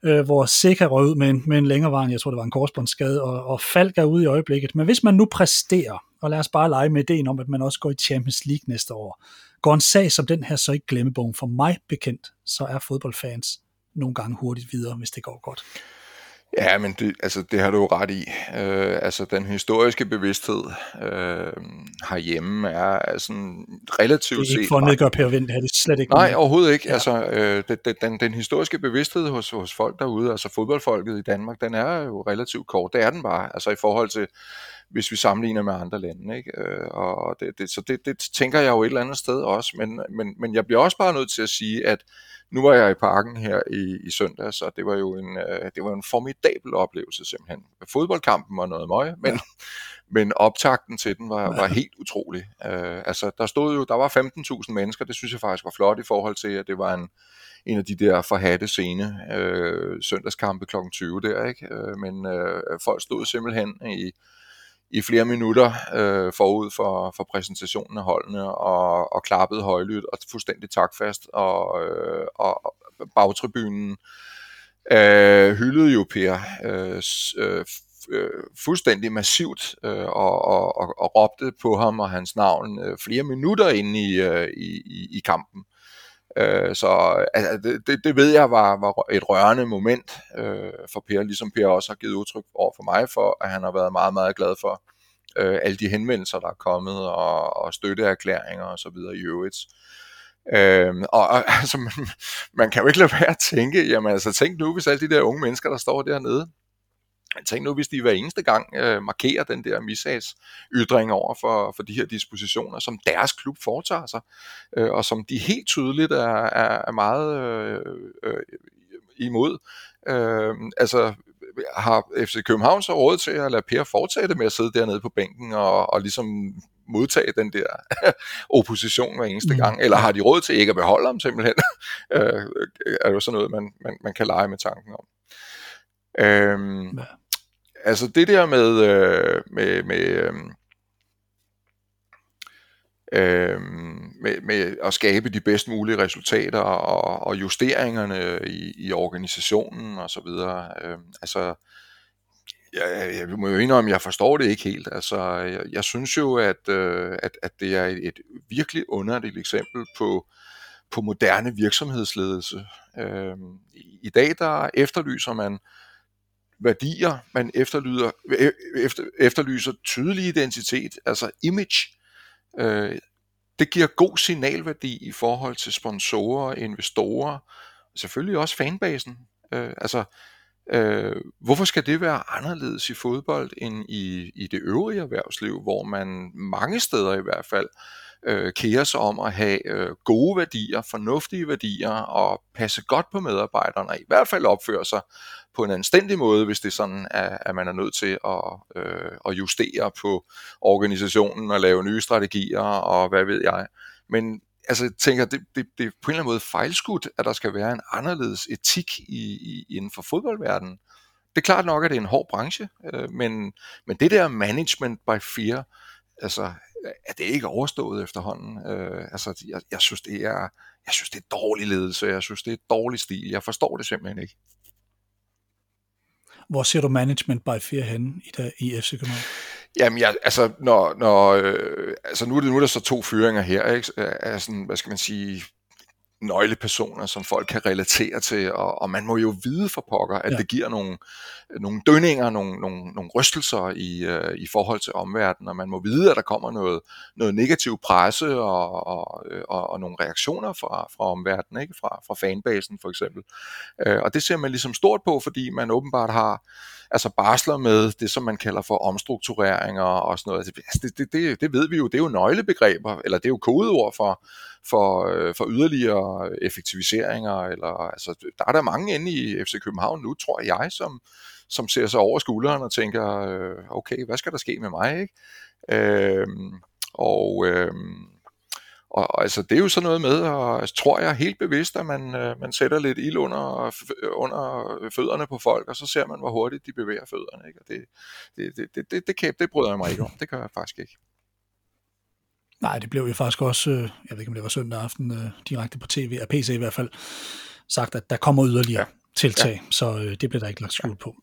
øh, hvor Seca røg ud med en, med en længerevarende, jeg tror det var en korsbåndsskade, og, og Falk er ude i øjeblikket. Men hvis man nu præsterer, og lad os bare lege med ideen om, at man også går i Champions League næste år, går en sag som den her så ikke glemmebogen for mig bekendt, så er fodboldfans nogle gange hurtigt videre, hvis det går godt. Ja, men det, altså, det har du jo ret i. Øh, altså, den historiske bevidsthed øh, herhjemme er altså, relativt set... Det er ikke for at nedgøre Per Vind, det er det slet ikke. Nej, overhovedet ikke. Ja. Altså, øh, den, den, den historiske bevidsthed hos, hos folk derude, altså fodboldfolket i Danmark, den er jo relativt kort. Det er den bare, altså i forhold til, hvis vi sammenligner med andre lande. Ikke? Øh, og det, det, så det, det tænker jeg jo et eller andet sted også, men, men, men jeg bliver også bare nødt til at sige, at nu var jeg i parken her i, i søndag, så det var jo en, øh, det var en formidabel oplevelse simpelthen. Fodboldkampen var noget møg, men, ja. men optakten til den var, var helt utrolig. Øh, altså, der stod jo, der var 15.000 mennesker, det synes jeg faktisk var flot i forhold til, at det var en, en af de der forhatte scene øh, søndagskampe kl. 20 der, ikke? Øh, men øh, folk stod simpelthen i i flere minutter øh, forud for, for præsentationen af holdene og, og klappede højlydt og fuldstændig takfast og, øh, og bagtribunen øh, hyldede jo Per øh, øh, øh, fuldstændig massivt øh, og, og, og, og råbte på ham og hans navn øh, flere minutter inde i, øh, i, i, i kampen. Øh, så altså, det, det ved jeg var, var et rørende moment øh, for Per, ligesom Per også har givet udtryk over for mig for, at han har været meget, meget glad for øh, alle de henvendelser, der er kommet, og, og støtteerklæringer og så videre i øvrigt. Øhm, og, og altså, man, man kan jo ikke lade være at tænke, jamen altså tænk nu, hvis alle de der unge mennesker, der står dernede, Tænk nu, hvis de hver eneste gang øh, markerer den der missags ytring over for, for de her dispositioner, som deres klub foretager sig, øh, og som de helt tydeligt er, er, er meget øh, øh, imod. Øh, altså, har FC København så råd til at lade Per fortsætte med at sidde dernede på bænken og, og ligesom modtage den der opposition hver eneste mm. gang, eller har de råd til ikke at beholde ham simpelthen, øh, er jo sådan noget, man, man, man kan lege med tanken om. Øhm, ja. Altså det der med, øh, med, med, øh, øh, med, med at skabe de bedst mulige resultater og, og justeringerne i, i organisationen og så videre. Øh, altså, jeg, jeg må jo indrømme, at jeg forstår det ikke helt. Altså, jeg, jeg synes jo, at, øh, at, at det er et, et virkelig underligt eksempel på, på moderne virksomhedsledelse. Øh, I dag der efterlyser man værdier, man efterlyder, øh, efter, efterlyser tydelig identitet, altså image. Øh, det giver god signalværdi i forhold til sponsorer, investorer, og selvfølgelig også fanbasen. Øh, altså, øh, hvorfor skal det være anderledes i fodbold end i, i det øvrige erhvervsliv, hvor man mange steder i hvert fald øh, kære sig om at have øh, gode værdier, fornuftige værdier og passe godt på medarbejderne, og i hvert fald opføre sig på en anstændig måde, hvis det er sådan, at, at man er nødt til at, øh, at justere på organisationen og lave nye strategier og hvad ved jeg. Men altså, jeg tænker, det, det, det er på en eller anden måde fejlskudt, at der skal være en anderledes etik i, i, inden for fodboldverdenen. Det er klart nok, at det er en hård branche, øh, men, men det der management by fear, altså, er det ikke overstået efterhånden. Øh, altså, jeg, jeg, synes, det er, jeg synes, det er dårlig ledelse, jeg synes, det er dårlig stil. Jeg forstår det simpelthen ikke. Hvor ser du management by fear henne i, der, i FC København? Jamen, jeg, altså, når, når, øh, altså nu, er det, nu er der så to fyringer her, ikke? Er sådan, hvad skal man sige, nøglepersoner, som folk kan relatere til, og, og man må jo vide for pokker, at ja. det giver nogle, nogle dønninger, nogle, nogle, nogle rystelser i, uh, i forhold til omverdenen, og man må vide, at der kommer noget, noget negativ presse og, og, og, og nogle reaktioner fra, fra omverdenen, ikke? Fra, fra fanbasen for eksempel. Uh, og det ser man ligesom stort på, fordi man åbenbart har altså barsler med det, som man kalder for omstruktureringer og sådan noget. Altså, det, det, det, det ved vi jo, det er jo nøglebegreber, eller det er jo kodeord for, for, øh, for yderligere effektiviseringer. Eller, altså, der er der mange inde i FC København nu, tror jeg, som, som ser sig over skulderen og tænker, øh, okay, hvad skal der ske med mig? Ikke? Øh, og øh, og, og altså, det er jo sådan noget med, og altså, tror jeg helt bevidst, at man, øh, man sætter lidt ild under, under fødderne på folk, og så ser man, hvor hurtigt de bevæger fødderne. Ikke? Og det, det, det, det, det, det, det bryder jeg mig ikke om. Det gør jeg faktisk ikke. Nej, det blev jo faktisk også, øh, jeg ved ikke om det var søndag aften, øh, direkte på tv, af PC i hvert fald, sagt, at der kommer yderligere. Ja tiltag, ja. så øh, det bliver der ikke lagt skjul på.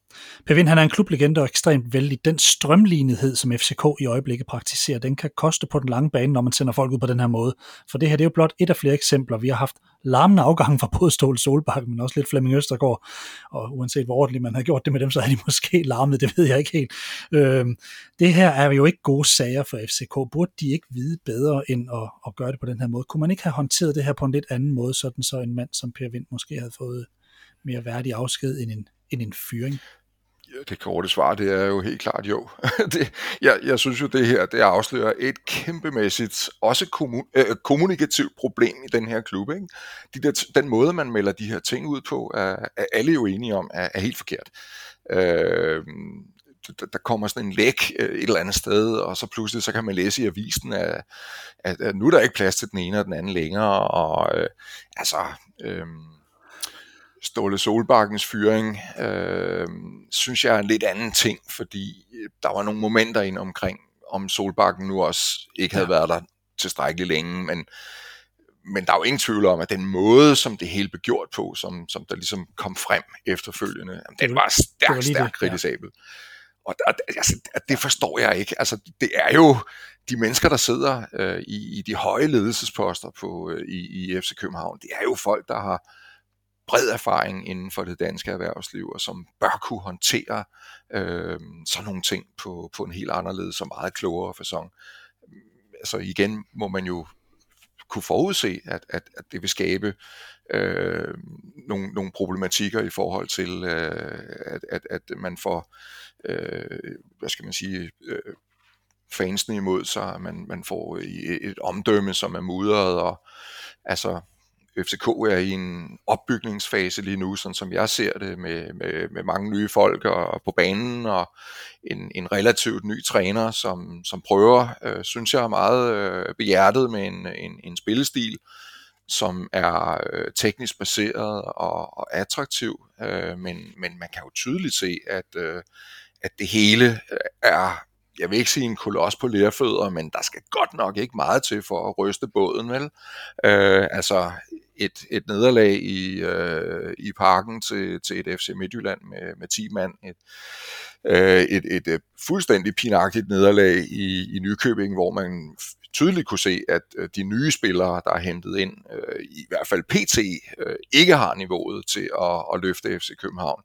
Per Vind, han er en klublegende og ekstremt vældig. Den strømlignethed, som FCK i øjeblikket praktiserer, den kan koste på den lange bane, når man sender folk ud på den her måde. For det her det er jo blot et af flere eksempler. Vi har haft larmende afgange fra både Ståle Solbakken, men også lidt Flemming Østergaard. Og uanset hvor ordentligt man havde gjort det med dem, så havde de måske larmet, det ved jeg ikke helt. Øh, det her er jo ikke gode sager for FCK. Burde de ikke vide bedre end at, at gøre det på den her måde? Kunne man ikke have håndteret det her på en lidt anden måde, sådan så en mand som Per Vind måske havde fået mere værdig afsked end en, end en fyring? Ja, det korte svar, det er jo helt klart jo. det, jeg, jeg synes jo, det her det afslører et kæmpemæssigt, også kommun, øh, kommunikativt problem i den her klub. Ikke? De der, den måde, man melder de her ting ud på, er, er alle jo enige om, er, er helt forkert. Øh, der kommer sådan en læk øh, et eller andet sted, og så pludselig så kan man læse i avisen, at, at, at nu er der ikke plads til den ene og den anden længere, og øh, altså... Øh, Ståle Solbakkens fyring, øh, synes jeg er en lidt anden ting, fordi øh, der var nogle momenter ind omkring, om Solbakken nu også ikke havde ja. været der tilstrækkeligt længe, men, men der er jo ingen tvivl om, at den måde, som det hele blev gjort på, som, som der ligesom kom frem efterfølgende, jamen, den var stærkt, stærkt kritisabel. Ja. Og der, altså, det forstår jeg ikke. Altså, det er jo de mennesker, der sidder øh, i, i de høje ledelsesposter på, øh, i, i FC København, det er jo folk, der har bred erfaring inden for det danske erhvervsliv, og som bør kunne håndtere øh, sådan nogle ting på, på en helt anderledes og meget klogere façon. Altså igen må man jo kunne forudse, at, at, at det vil skabe øh, nogle, nogle problematikker i forhold til, øh, at, at, at man får, øh, hvad skal man sige, øh, fansene imod sig, man, man får et, et omdømme, som er mudret, og altså FCK er i en opbygningsfase lige nu, sådan som jeg ser det, med, med, med mange nye folk og, på banen, og en, en relativt ny træner, som, som prøver, øh, synes jeg, er meget øh, behjertet med en, en, en spillestil, som er øh, teknisk baseret og, og attraktiv, øh, men, men man kan jo tydeligt se, at, øh, at det hele øh, er jeg vil ikke sige en koloss på lærfødder, men der skal godt nok ikke meget til for at ryste båden, vel? Øh, altså, et, et nederlag i, øh, i parken til, til et FC Midtjylland med, med 10 mand, et, øh, et, et, et fuldstændig pinagtigt nederlag i, i Nykøbing, hvor man tydeligt kunne se, at øh, de nye spillere, der er hentet ind, øh, i hvert fald PT, øh, ikke har niveauet til at, at løfte FC København.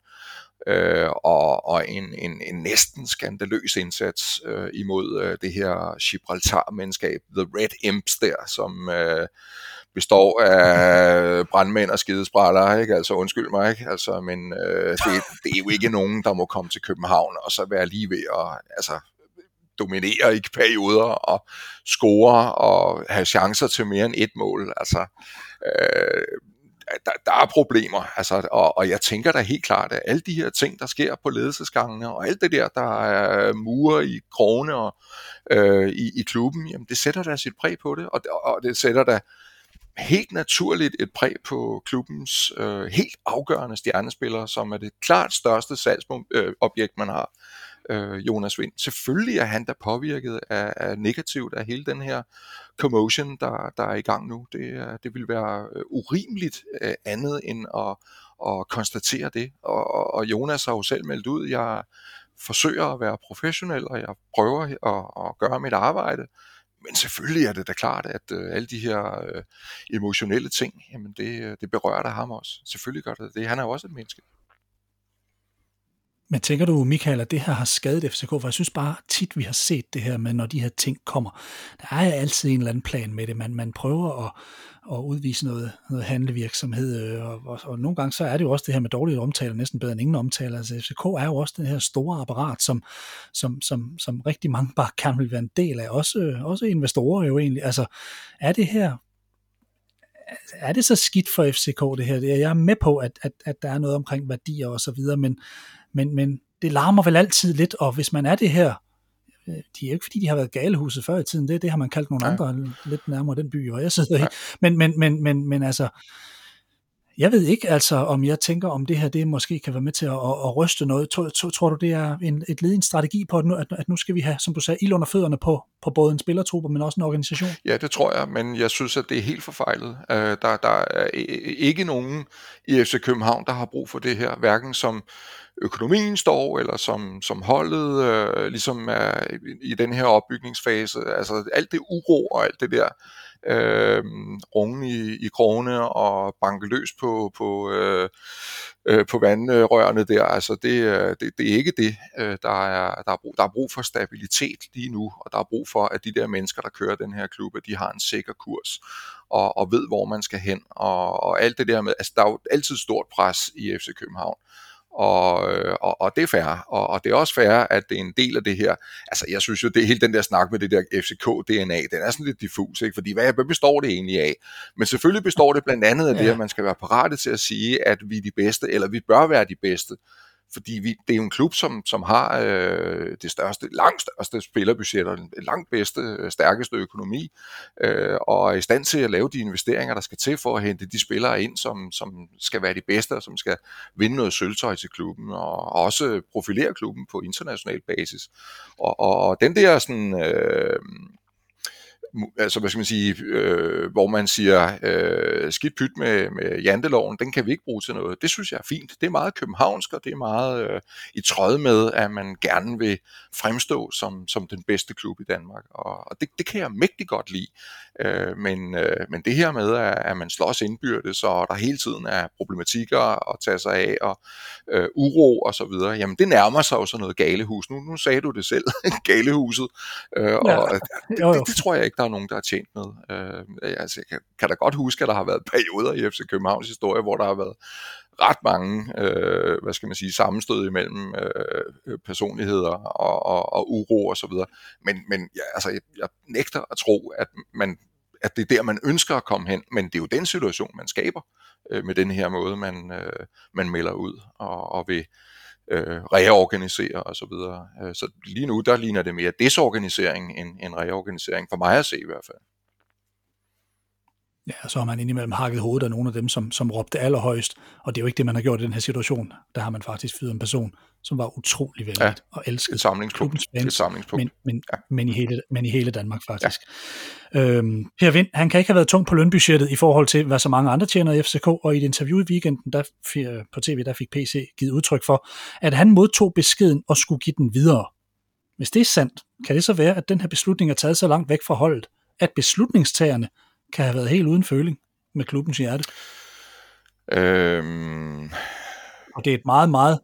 Øh, og, og en, en, en næsten skandaløs indsats øh, imod øh, det her Gibraltar-menneskab, The Red Imps der, som øh, består af brandmænd og skidespræller, ikke? Altså undskyld mig, ikke? Altså, men øh, det, det er jo ikke nogen, der må komme til København og så være lige ved at altså, dominere i perioder og score og have chancer til mere end et mål. Altså, øh, der, der er problemer, altså, og, og jeg tænker da helt klart, at alle de her ting, der sker på ledelsesgangene, og alt det der, der er murer i krone og øh, i, i klubben, jamen det sætter da sit præg på det, og, og det sætter da helt naturligt et præg på klubbens øh, helt afgørende stjernespillere, som er det klart største salgsobjekt, man har øh, Jonas Vind. Selvfølgelig er han da påvirket af, af negativt af hele den her commotion, der, der er i gang nu. Det, det vil være øh, urimeligt øh, andet end at, at konstatere det. Og, og Jonas har jo selv meldt ud, jeg forsøger at være professionel, og jeg prøver at, at gøre mit arbejde. Men selvfølgelig er det da klart, at øh, alle de her øh, emotionelle ting, jamen det, øh, det berører da ham også. Selvfølgelig gør det det. Han er jo også et menneske. Men tænker du, Michael, at det her har skadet FCK? For jeg synes bare tit, vi har set det her med, når de her ting kommer. Der er altid en eller anden plan med det. Man, man prøver at, at udvise noget, noget handlevirksomhed, øh, og, og, og nogle gange så er det jo også det her med dårlige omtaler, næsten bedre end ingen omtaler. Altså FCK er jo også det her store apparat, som, som, som, som rigtig mange bare kan vil være en del af. Også, øh, også investorer jo egentlig. Altså, er det her er det så skidt for FCK det her? Jeg er med på, at, at, at der er noget omkring værdier og så videre, men, men, men det larmer vel altid lidt, og hvis man er det her, øh, de er jo ikke fordi, de har været galehuset før i tiden, det, det har man kaldt nogle ja. andre lidt nærmere den by, hvor jeg sidder ja. i, men, men, men, men, men altså, jeg ved ikke altså, om jeg tænker, om det her det måske kan være med til at, at, at ryste noget. Tror, tror, tror du, det er en, et led en strategi på, at nu, at, at nu skal vi have, som du sagde, ild under fødderne på, på både en spillertruppe, men også en organisation? Ja, det tror jeg, men jeg synes, at det er helt forfejlet. Uh, der, der er ikke nogen i FC København, der har brug for det her, hverken som økonomien står, eller som, som holdet øh, ligesom er i, i den her opbygningsfase. Altså alt det uro og alt det der øh, rungen i, i krone og banke løs på, på, øh, øh, på vandrørene der. Altså det, øh, det, det er ikke det. Øh, der, er, der, er brug, der er brug for stabilitet lige nu, og der er brug for, at de der mennesker, der kører den her klub, at de har en sikker kurs og, og ved, hvor man skal hen. Og, og alt det der med, altså der er jo altid stort pres i FC København og, øh, og, og det er fair, og, og det er også fair, at det er en del af det her, altså jeg synes jo, det er helt den der snak med det der FCK-DNA, den er sådan lidt diffus, ikke? fordi hvad, hvad består det egentlig af? Men selvfølgelig består det blandt andet af ja. det, at man skal være parat til at sige, at vi er de bedste, eller vi bør være de bedste, fordi vi, det er jo en klub, som, som har øh, det største, langt største spillerbudget og langt bedste, øh, stærkeste økonomi, øh, og er i stand til at lave de investeringer, der skal til for at hente de spillere ind, som, som skal være de bedste, og som skal vinde noget sølvtøj til klubben, og også profilere klubben på international basis. Og, og, og den der sådan... Øh, altså hvad skal man sige, øh, hvor man siger, øh, skidt pyt med, med janteloven, den kan vi ikke bruge til noget. Det synes jeg er fint. Det er meget københavnsk, og det er meget øh, i tråd med, at man gerne vil fremstå som, som den bedste klub i Danmark. Og, og det, det kan jeg mægtig godt lide. Øh, men, øh, men det her med, at, at man slås indbyrdes, og der hele tiden er problematikker at tage sig af, og øh, uro og så videre, jamen det nærmer sig jo sådan noget galehus. Nu, nu sagde du det selv, galehuset. Øh, ja. og det, det, det tror jeg ikke, der er nogen, der er tjent med. Øh, altså, jeg kan, kan da godt huske, at der har været perioder i FC Københavns historie, hvor der har været ret mange, øh, hvad skal man sige, sammenstød imellem øh, øh, personligheder og, og, og uro og så videre. Men, men ja, altså, jeg, jeg nægter at tro, at man at det er der, man ønsker at komme hen, men det er jo den situation, man skaber øh, med den her måde, man, øh, man melder ud og, og vil øh, reorganisere og så videre. Øh, så lige nu, der ligner det mere desorganisering end, end reorganisering, for mig at se i hvert fald. Ja, så har man indimellem hakket hovedet af nogle af dem, som, som råbte allerhøjst, og det er jo ikke det, man har gjort i den her situation. Der har man faktisk fyret en person, som var utrolig vældig ja, og elsket. Et samlingspunkt. Fans, et samlingspunkt. Men, men, ja. men, i hele, men i hele Danmark faktisk. Ja. Øhm, per Vind, han kan ikke have været tung på lønbudgettet i forhold til, hvad så mange andre tjener i FCK, og i et interview i weekenden der, på tv, der fik PC givet udtryk for, at han modtog beskeden og skulle give den videre. Hvis det er sandt, kan det så være, at den her beslutning er taget så langt væk fra holdet, at beslutningstagerne kan have været helt uden føling med klubbens hjerte. Øhm... Og det er et meget, meget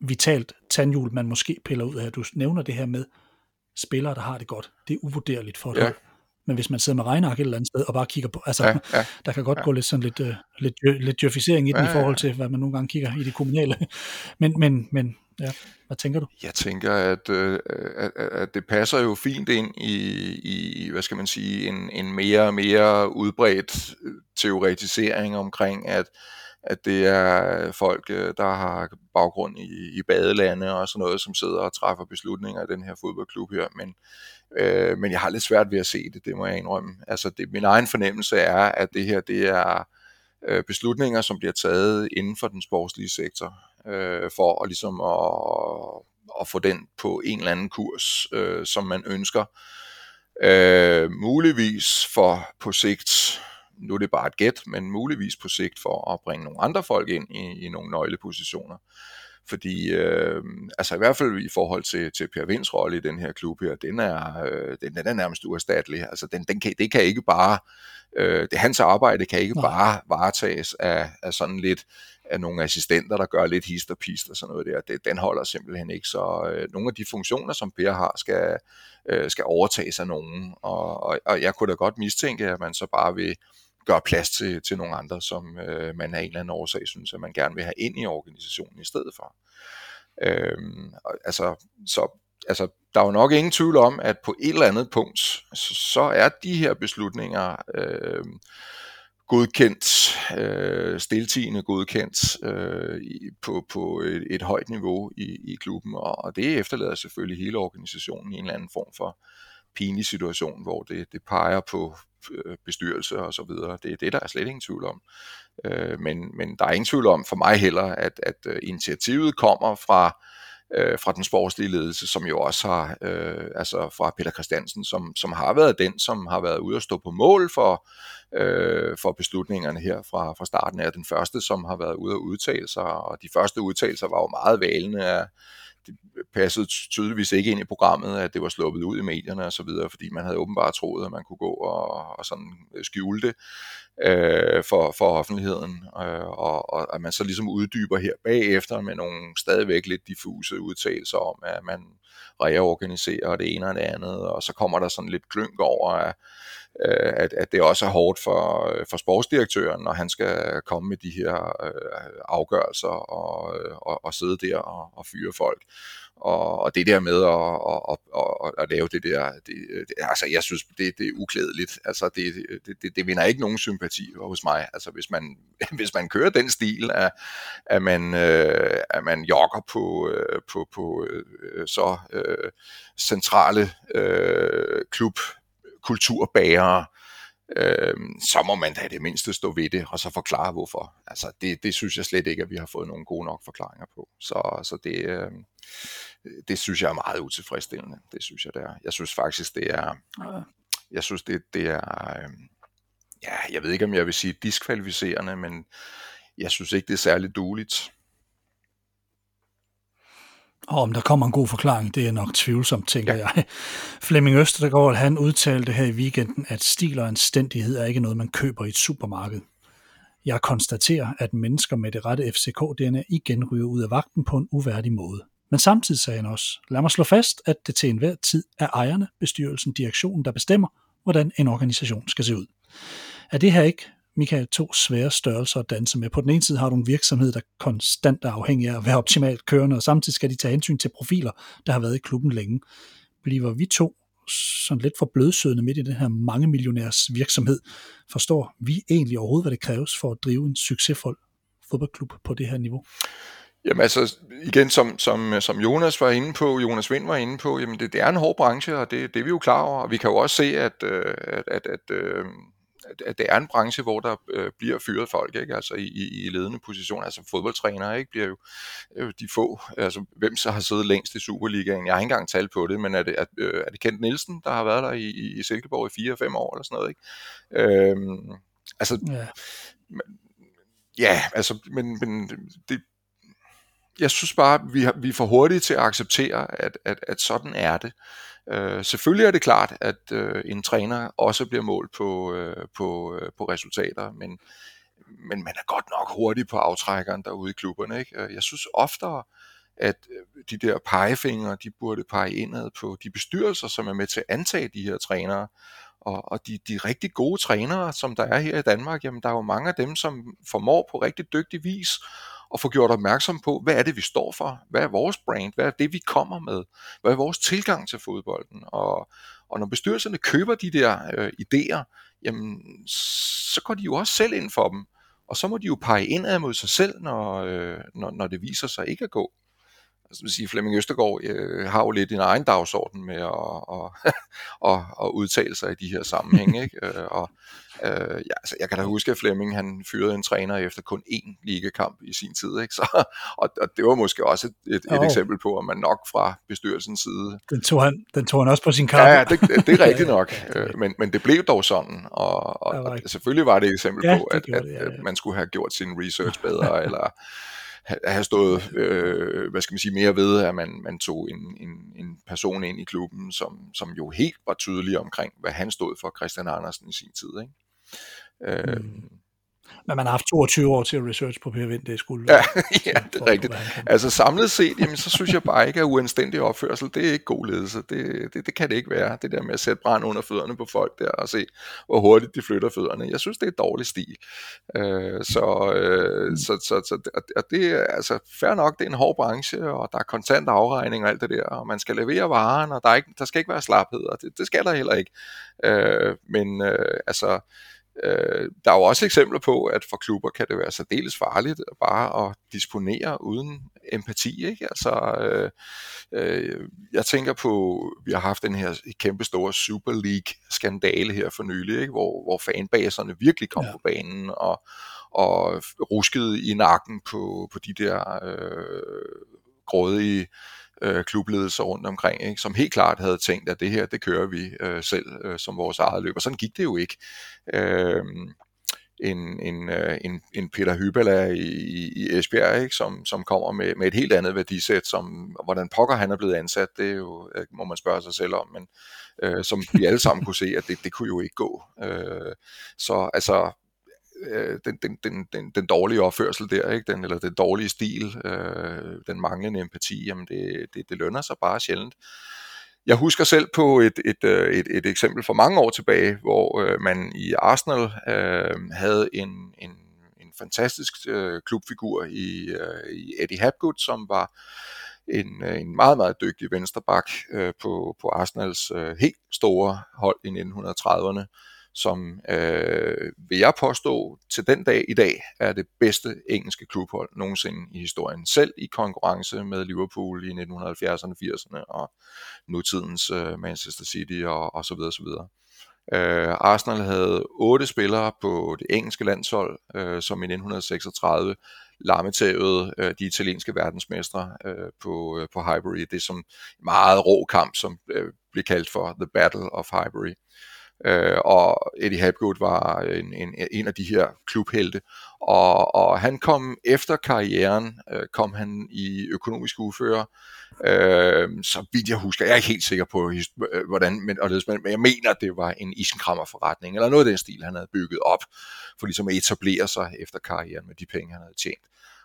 vitalt tandhjul, man måske piller ud af. Du nævner det her med spillere, der har det godt. Det er uvurderligt for dig. ja. Men hvis man sidder med regneark et eller andet sted og bare kigger på, altså, ja, ja, der kan godt ja. gå lidt sådan lidt, uh, lidt, lidt djøfisering i den ja, i forhold til, hvad man nogle gange kigger i det kommunale. Men, men, men Ja. Hvad tænker du? Jeg tænker, at, øh, at, at det passer jo fint ind i, i hvad skal man sige, en, en mere og mere udbredt øh, teoretisering omkring, at, at det er folk, øh, der har baggrund i, i badelande og sådan noget, som sidder og træffer beslutninger i den her fodboldklub her. Men, øh, men jeg har lidt svært ved at se det, det må jeg indrømme. Altså, det, min egen fornemmelse er, at det her, det er øh, beslutninger, som bliver taget inden for den sportslige sektor øh, for at, ligesom at, at få den på en eller anden kurs, øh, som man ønsker. Øh, muligvis for på sigt, nu er det bare et gæt, men muligvis på sigt for at bringe nogle andre folk ind i, i nogle nøglepositioner. Fordi, øh, altså i hvert fald i forhold til, til Per Vinds rolle i den her klub her, den er, øh, den, den er nærmest uerstattelig. Altså den, den kan, det kan ikke bare, øh, det hans arbejde kan ikke Nej. bare varetages af, af sådan lidt, af nogle assistenter, der gør lidt hist og pist og sådan noget der. Det, den holder simpelthen ikke. Så øh, nogle af de funktioner, som Per har, skal, øh, skal overtages af nogen. Og, og, og jeg kunne da godt mistænke, at man så bare vil gøre plads til, til nogle andre, som øh, man af en eller anden årsag synes, at man gerne vil have ind i organisationen i stedet for. Øhm, altså, så altså, der er jo nok ingen tvivl om, at på et eller andet punkt, så, så er de her beslutninger øh, godkendt, øh, stiltigende godkendt øh, på, på et, et højt niveau i, i klubben, og, og det efterlader selvfølgelig hele organisationen i en eller anden form for pinlig situation, hvor det, det peger på øh, bestyrelse og så videre. Det er det, der er slet ingen tvivl om. Øh, men, men der er ingen tvivl om for mig heller, at, at øh, initiativet kommer fra øh, fra den sportslige ledelse, som jo også har, øh, altså fra Peter Christiansen, som, som har været den, som har været ude at stå på mål for, øh, for beslutningerne her fra, fra starten af. Den første, som har været ude at udtale sig, og de første udtalelser var jo meget valende af, passede tydeligvis ikke ind i programmet, at det var sluppet ud i medierne og så videre, fordi man havde åbenbart troet, at man kunne gå og, og sådan øh, skjule det øh, for, for offentligheden, øh, og, og at man så ligesom uddyber her bagefter med nogle stadigvæk lidt diffuse udtalelser om, at man reorganiserer det ene og det andet, og så kommer der sådan lidt klønk over, at, øh, at, at det også er hårdt for, øh, for sportsdirektøren, når han skal komme med de her øh, afgørelser og, øh, og, og sidde der og, og fyre folk og, og det der med at, at, at, at lave det der, det, det, altså jeg synes, det, det er uklædeligt. Altså det, det, det, det vinder ikke nogen sympati hos mig. Altså hvis man, hvis man kører den stil, at, at, man, øh, at man jogger på, øh, på, på så øh, centrale øh, klub kulturbærere, øh, så må man da det mindste stå ved det, og så forklare hvorfor. Altså det, det synes jeg slet ikke, at vi har fået nogle gode nok forklaringer på. Så, så det, øh, det synes jeg er meget utilfredsstillende. Det synes jeg, det er. Jeg synes faktisk, det er... Jeg synes, det, det er... Øh, ja, jeg ved ikke, om jeg vil sige diskvalificerende, men jeg synes ikke, det er særligt dueligt. Og om der kommer en god forklaring, det er nok tvivlsomt, tænker ja. jeg. Flemming Østergaard, han udtalte her i weekenden, at stil og anstændighed er ikke noget, man køber i et supermarked. Jeg konstaterer, at mennesker med det rette FCK-DNA igen ryger ud af vagten på en uværdig måde. Men samtidig sagde han også, lad mig slå fast, at det til enhver tid er ejerne, bestyrelsen, direktionen, der bestemmer, hvordan en organisation skal se ud. Er det her ikke, Michael, to svære størrelser at danse med? På den ene side har du en virksomhed, der konstant er afhængig af at være optimalt kørende, og samtidig skal de tage hensyn til profiler, der har været i klubben længe. Bliver vi to sådan lidt for blødsødende midt i den her mange millionærs virksomhed, forstår vi egentlig overhovedet, hvad det kræves for at drive en succesfuld fodboldklub på det her niveau? Jamen altså, igen som, som, som Jonas var inde på, Jonas Vind var inde på, jamen det, det er en hård branche, og det, det er vi jo klar over, og vi kan jo også se, at, øh, at, at, at, øh, at det er en branche, hvor der øh, bliver fyret folk, ikke? Altså i, i, i ledende positioner, altså fodboldtrænere, ikke? Bliver jo øh, de få, altså hvem så har siddet længst i Superligaen? Jeg har ikke engang talt på det, men er det, er, øh, er det Kent Nielsen, der har været der i, i Silkeborg i 4-5 år eller sådan noget, ikke? Øhm, altså, ja. ja, altså, men, men det, jeg synes bare, vi, har, vi er for hurtige til at acceptere, at, at, at sådan er det. Øh, selvfølgelig er det klart, at øh, en træner også bliver målt på, øh, på, øh, på resultater, men, men man er godt nok hurtig på aftrækkeren derude i klubberne. Ikke? Øh, jeg synes oftere, at øh, de der pegefingre, de burde pege indad på de bestyrelser, som er med til at antage de her trænere. Og, og de, de rigtig gode trænere, som der er her i Danmark, jamen der er jo mange af dem, som formår på rigtig dygtig vis og få gjort opmærksom på, hvad er det, vi står for? Hvad er vores brand? Hvad er det, vi kommer med? Hvad er vores tilgang til fodbolden? Og, og når bestyrelserne køber de der øh, idéer, jamen, så går de jo også selv ind for dem. Og så må de jo pege indad mod sig selv, når, øh, når, når det viser sig ikke at gå altså, vil sige, Flemming Østergaard øh, har jo lidt en egen dagsorden med at, og, og, og udtale sig i de her sammenhænge. Ikke? Øh, og, øh, ja, altså, jeg kan da huske, at Flemming han fyrede en træner efter kun én ligekamp i sin tid. Ikke? Så, og, og det var måske også et, et, et eksempel på, at man nok fra bestyrelsens side... Den tog han, den tog han også på sin kamp. Ja, ja det, det er rigtigt nok. Øh, men, men det blev dog sådan. Og, og, og selvfølgelig var det et eksempel ja, på, at, det, at, ja, ja. at man skulle have gjort sin research bedre, eller have stået, øh, hvad skal man sige, mere ved, at man, man tog en, en, en person ind i klubben, som, som jo helt var tydelig omkring, hvad han stod for, Christian Andersen i sin tid. Ikke? Øh, mm. Men man har haft 22 år til at research på Per Vind, det skulle Ja, ja det er rigtigt. Altså samlet set, jamen, så synes jeg bare ikke, at uanstændig opførsel, det er ikke god ledelse. Det, det, det kan det ikke være. Det der med at sætte brand under fødderne på folk der, og se, hvor hurtigt de flytter fødderne. Jeg synes, det er dårlig stil. Øh, så, øh, mm. så, så, så og det er altså fair nok, det er en hård branche, og der er kontant afregning og alt det der, og man skal levere varen, og der, er ikke, der skal ikke være slaphed, og det, det skal der heller ikke. Øh, men øh, altså, Øh, der er jo også eksempler på, at for klubber kan det være særdeles farligt bare at disponere uden empati. Ikke? Altså, øh, øh, jeg tænker på, vi har haft den her kæmpe store Super League-skandale her for nylig, ikke? Hvor, hvor fanbaserne virkelig kom ja. på banen og, og ruskede i nakken på, på de der øh, grådige øh, klubledelser rundt omkring, ikke, som helt klart havde tænkt, at det her, det kører vi øh, selv øh, som vores eget løb. Og sådan gik det jo ikke. Øh, en, en, øh, en, en Peter Hybala i, i Esbjerg, ikke, som, som kommer med, med et helt andet værdisæt, som hvordan pokker han er blevet ansat, det er jo, øh, må man spørge sig selv om, men øh, som vi alle sammen kunne se, at det, det kunne jo ikke gå. Øh, så altså, øh, den, den, den, den, den dårlige opførsel der, ikke? Den, eller den dårlige stil, øh, den manglende empati, jamen det, det, det lønner sig bare sjældent. Jeg husker selv på et, et, øh, et, et eksempel for mange år tilbage, hvor øh, man i Arsenal øh, havde en, en, en fantastisk øh, klubfigur i, øh, i Eddie Hapgood, som var en, øh, en meget, meget dygtig vensterbak øh, på, på Arsenals øh, helt store hold i 1930'erne som øh, vil jeg påstå til den dag i dag er det bedste engelske klubhold nogensinde i historien. Selv i konkurrence med Liverpool i 1970'erne, 80'erne og nutidens øh, Manchester City og, og så videre, så videre. Øh, Arsenal havde otte spillere på det engelske landshold, øh, som i 1936 lammetævede øh, de italienske verdensmestre øh, på, øh, på Highbury. Det er som en meget rå kamp, som øh, blev kaldt for The Battle of Highbury. Øh, og Eddie Hapgood var en, en, en af de her klubhelte. Og, og han kom efter karrieren, øh, kom han i økonomisk uføre, øh, så vidt jeg husker, jeg er ikke helt sikker på, øh, hvordan, men, men jeg mener, at det var en isenkrammerforretning, eller noget af den stil, han havde bygget op, for ligesom at etablere sig efter karrieren med de penge, han havde tjent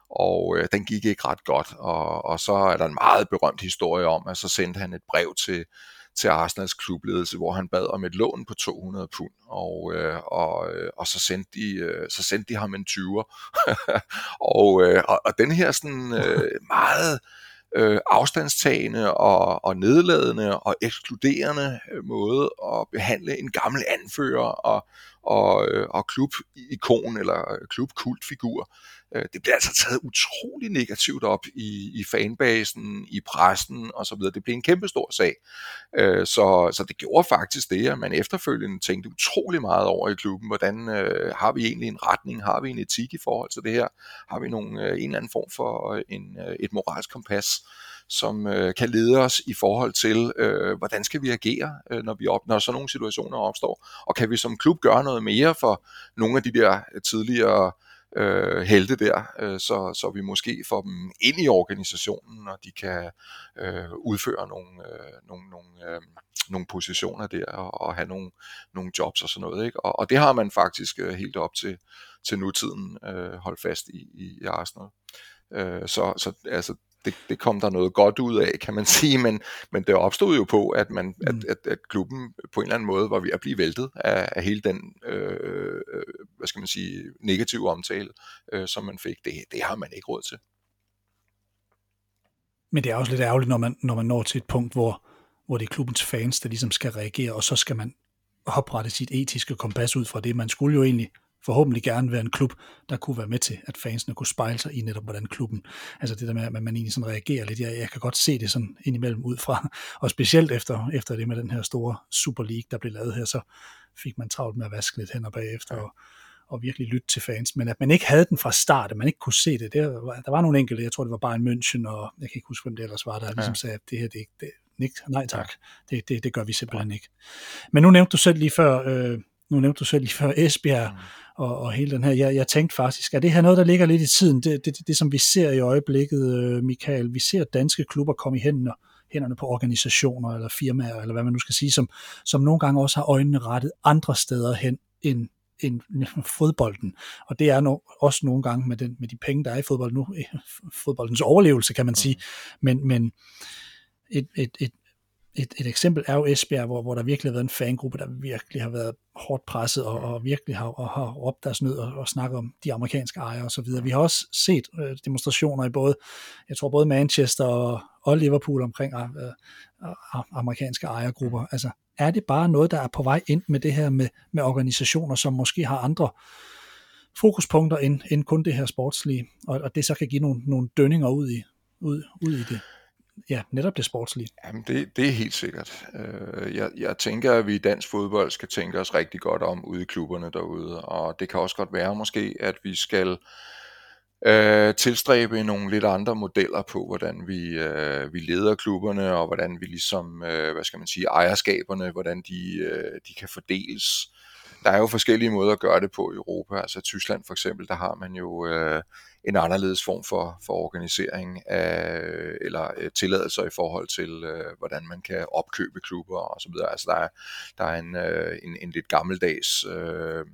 og øh, den gik ikke ret godt, og, og så er der en meget berømt historie om, at så sendte han et brev til til Arsenals klubledelse, hvor han bad om et lån på 200 pund, og, øh, og, øh, og så, sendte de, øh, så sendte de ham en 20'er. og, øh, og, og den her sådan øh, meget øh, afstandstagende og, og nedladende og ekskluderende måde at behandle en gammel anfører og, og, øh, og klubikon eller øh, klubkultfigur. Øh, det bliver altså taget utrolig negativt op i, i fanbasen, i pressen osv. Det blev en kæmpe stor sag. Så, så det gjorde faktisk det, at man efterfølgende tænkte utrolig meget over i klubben, hvordan øh, har vi egentlig en retning, har vi en etik i forhold til det her, har vi nogle, en eller anden form for en, et moralsk kompas, som øh, kan lede os i forhold til, øh, hvordan skal vi agere, øh, når, vi op, når sådan nogle situationer opstår, og kan vi som klub gøre noget mere for nogle af de der tidligere øh, helte der, øh, så, så vi måske får dem ind i organisationen, og de kan øh, udføre nogle, øh, nogle, nogle, øh, nogle positioner der, og, og have nogle, nogle jobs og sådan noget. Ikke? Og, og det har man faktisk øh, helt op til, til nutiden øh, holdt fast i, i Arsenal. Øh, så, så altså, det, det kom der noget godt ud af, kan man sige, men, men det opstod jo på, at, man, mm. at, at, at klubben på en eller anden måde var ved at blive væltet af, af hele den, øh, hvad skal man sige, negative omtale, øh, som man fik. Det, det har man ikke råd til. Men det er også lidt ærgerligt, når man, når man når til et punkt, hvor, hvor det er klubbens fans, der ligesom skal reagere, og så skal man oprette sit etiske kompas ud fra det. Man skulle jo egentlig forhåbentlig gerne være en klub, der kunne være med til, at fansene kunne spejle sig i netop, hvordan klubben, altså det der med, at man egentlig sådan reagerer lidt, jeg, jeg kan godt se det sådan indimellem ud fra, og specielt efter, efter det med den her store Super League, der blev lavet her, så fik man travlt med at vaske lidt hænder bagefter, og, og virkelig lytte til fans, men at man ikke havde den fra start, at man ikke kunne se det, det der var nogle enkelte, jeg tror det var bare en München, og jeg kan ikke huske, hvem det ellers var, der ja. ligesom sagde, at det her, det, det, det nej tak, det, det, det gør vi simpelthen ikke. Men nu nævnte du selv lige før, øh, nu nævnte du selv lige før Esbjerg, mm og, og hele den her, jeg, jeg tænkte faktisk, er det her noget, der ligger lidt i tiden, det, det, det, det som vi ser i øjeblikket, øh, Michael, vi ser danske klubber komme i hænderne, hænderne på organisationer eller firmaer, eller hvad man nu skal sige, som, som nogle gange også har øjnene rettet andre steder hen end, end fodbolden. Og det er no, også nogle gange med, den, med de penge, der er i fodbold nu, fodboldens overlevelse, kan man sige. Men, men et, et, et, et, et eksempel er jo Esbjerg, hvor, hvor der virkelig har været en fangruppe, der virkelig har været hårdt presset og, og virkelig har, og har råbt deres nød og, og snakket om de amerikanske ejere og så videre. Vi har også set øh, demonstrationer i både, jeg tror både Manchester og, og Liverpool omkring øh, øh, amerikanske ejergrupper. Altså, er det bare noget, der er på vej ind med det her med, med organisationer, som måske har andre fokuspunkter end, end kun det her sportslige, og, og det så kan give nogle, nogle dønninger ud i, ud, ud i det? Ja, netop det sportslige. Jamen det, det er helt sikkert. Øh, jeg, jeg tænker, at vi i dansk fodbold skal tænke os rigtig godt om ude i klubberne derude, og det kan også godt være måske, at vi skal øh, tilstræbe nogle lidt andre modeller på, hvordan vi, øh, vi leder klubberne, og hvordan vi ligesom, øh, hvad skal man sige, ejerskaberne, hvordan de, øh, de kan fordeles der er jo forskellige måder at gøre det på i Europa. Altså Tyskland for eksempel, der har man jo øh, en anderledes form for, for organisering af, eller øh, tilladelser i forhold til, øh, hvordan man kan opkøbe klubber og så videre. Altså der er, der er en, øh, en, en lidt gammeldags øh,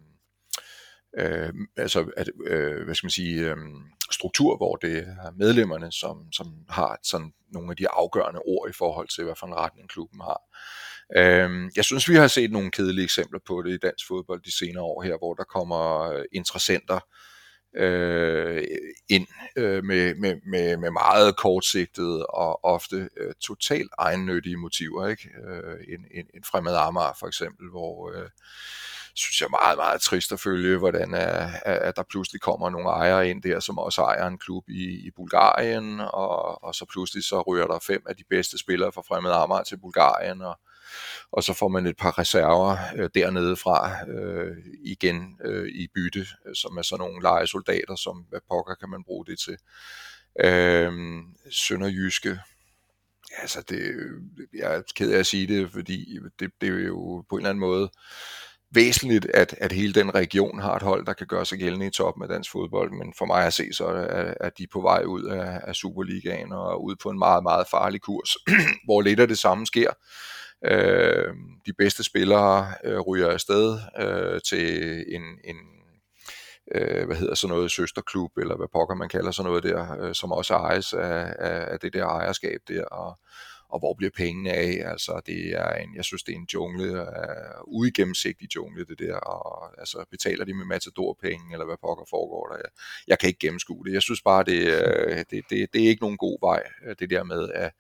øh, altså, at, øh, hvad skal man sige, øh, struktur, hvor det er medlemmerne, som, som har sådan nogle af de afgørende ord i forhold til, hvad for en retning klubben har. Øh, jeg synes, vi har set nogle kedelige eksempler på det i dansk fodbold de senere år her, hvor der kommer øh, interessenter øh, ind øh, med, med, med, med meget kortsigtede og ofte øh, totalt egennyttige motiver. Ikke? Øh, en, en, en fremmed Amager for eksempel, hvor øh, synes jeg meget, meget trist at følge, hvordan øh, at, at der pludselig kommer nogle ejere ind der, som også ejer en klub i, i Bulgarien, og, og så pludselig så ryger der fem af de bedste spillere fra fremmed Amager til Bulgarien, og og så får man et par reserver øh, dernede fra øh, igen øh, i bytte, øh, som er sådan nogle legesoldater, som hvad pokker kan man bruge det til. Øh, Sønderjyske, altså det, øh, jeg er ked af at sige det, fordi det, det er jo på en eller anden måde væsentligt, at, at hele den region har et hold, der kan gøre sig gældende i toppen af dansk fodbold, men for mig at se, så er, er de på vej ud af, af Superligaen og ud på en meget, meget farlig kurs, hvor lidt af det samme sker. Øh, de bedste spillere øh, ryger afsted øh, til en, en øh, hvad hedder sådan noget, søsterklub, eller hvad pokker man kalder sådan noget der, øh, som også ejes af, af, af det der ejerskab der, og, og hvor bliver pengene af? Altså, det er en, jeg synes, det er en jungle, uh, uigennemsigtig jungle, det der, og altså, betaler de med matadorpenge, eller hvad pokker foregår der? Jeg, jeg kan ikke gennemskue det. Jeg synes bare, det, uh, det, det, det er ikke nogen god vej, øh, det der med, at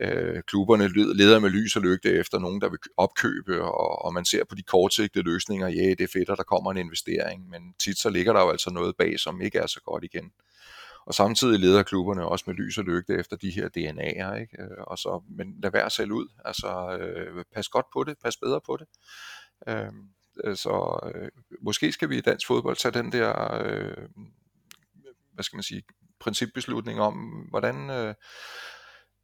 øh, klubberne leder med lys og lygte efter nogen, der vil opkøbe, og, og man ser på de kortsigtede løsninger, ja, det er fedt, at der kommer en investering, men tit så ligger der jo altså noget bag, som ikke er så godt igen. Og samtidig leder klubberne også med lys og lygte efter de her DNA'er, ikke? Øh, og så, men lad være selv ud, altså øh, pas godt på det, pas bedre på det. Øh, øh, så øh, måske skal vi i dansk fodbold tage den der, øh, hvad skal man sige, principbeslutning om, hvordan, øh,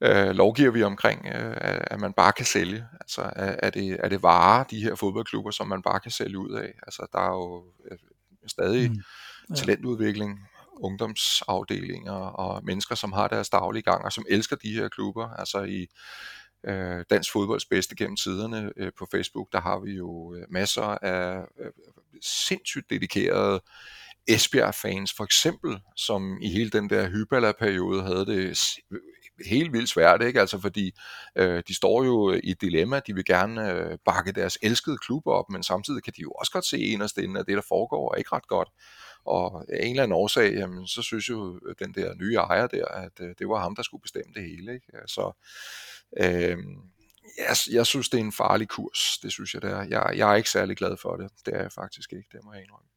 øh, lovgiver vi omkring, øh, at man bare kan sælge? Altså er, er, det, er det varer, de her fodboldklubber, som man bare kan sælge ud af? Altså der er jo øh, stadig mm. ja. talentudvikling, ungdomsafdelinger og mennesker, som har deres daglige gang og som elsker de her klubber. Altså i øh, dansk fodbolds bedste gennem tiderne øh, på Facebook, der har vi jo øh, masser af øh, sindssygt dedikerede Esbjerg-fans for eksempel, som i hele den der Hybala-periode havde det helt vildt svært, ikke? Altså fordi øh, de står jo i et dilemma, de vil gerne øh, bakke deres elskede klub op, men samtidig kan de jo også godt se inderst inde, at det der foregår er ikke ret godt. Og af en eller anden årsag, jamen, så synes jo øh, den der nye ejer der, at øh, det var ham, der skulle bestemme det hele. Ikke? Så øh, jeg, jeg synes, det er en farlig kurs. Det synes jeg, det er. Jeg, jeg er ikke særlig glad for det. Det er jeg faktisk ikke, det må jeg indrømme.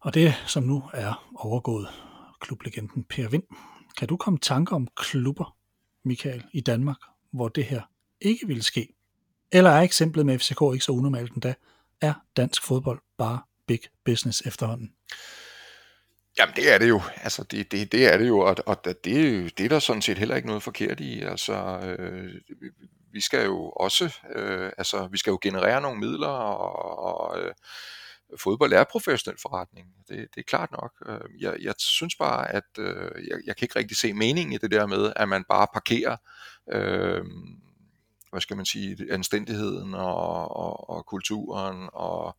Og det, som nu er overgået klublegenden Per Vind, kan du komme i tanker om klubber, Michael, i Danmark, hvor det her ikke ville ske? Eller er eksemplet med FCK ikke så unormalt endda? Er dansk fodbold bare big business efterhånden? Jamen det er det jo, altså det, det, det er det jo, og, og det, det er der sådan set heller ikke noget forkert i, altså øh, vi skal jo også, øh, altså vi skal jo generere nogle midler, og, og øh, fodbold er professionel forretning. Det, det er klart nok. Øh, jeg, jeg synes bare, at øh, jeg, jeg kan ikke rigtig se meningen i det der med, at man bare parkerer øh, hvad skal man sige, anstændigheden og, og, og kulturen og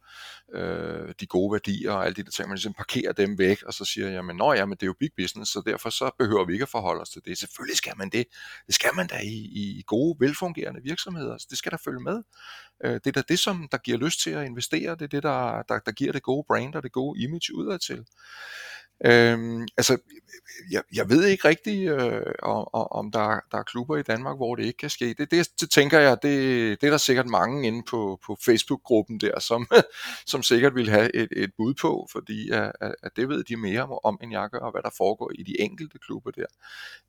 øh, de gode værdier og alle de der ting, man ligesom parkerer dem væk, og så siger jeg, men nå ja, men det er jo big business, så derfor så behøver vi ikke at forholde os til det. Selvfølgelig skal man det. Det skal man da i, i gode, velfungerende virksomheder. Så det skal der følge med. Øh, det er da det, som der giver lyst til at investere. Det er det, der, der, der giver det gode brand og det gode image udadtil. Øhm, altså, jeg, jeg ved ikke rigtigt, øh, om, om der, der er klubber i Danmark, hvor det ikke kan ske. Det, det, det tænker jeg, det, det er der sikkert mange inde på, på Facebook-gruppen der, som, som sikkert vil have et, et bud på, fordi at, at det ved de mere om, end jeg gør, og hvad der foregår i de enkelte klubber der.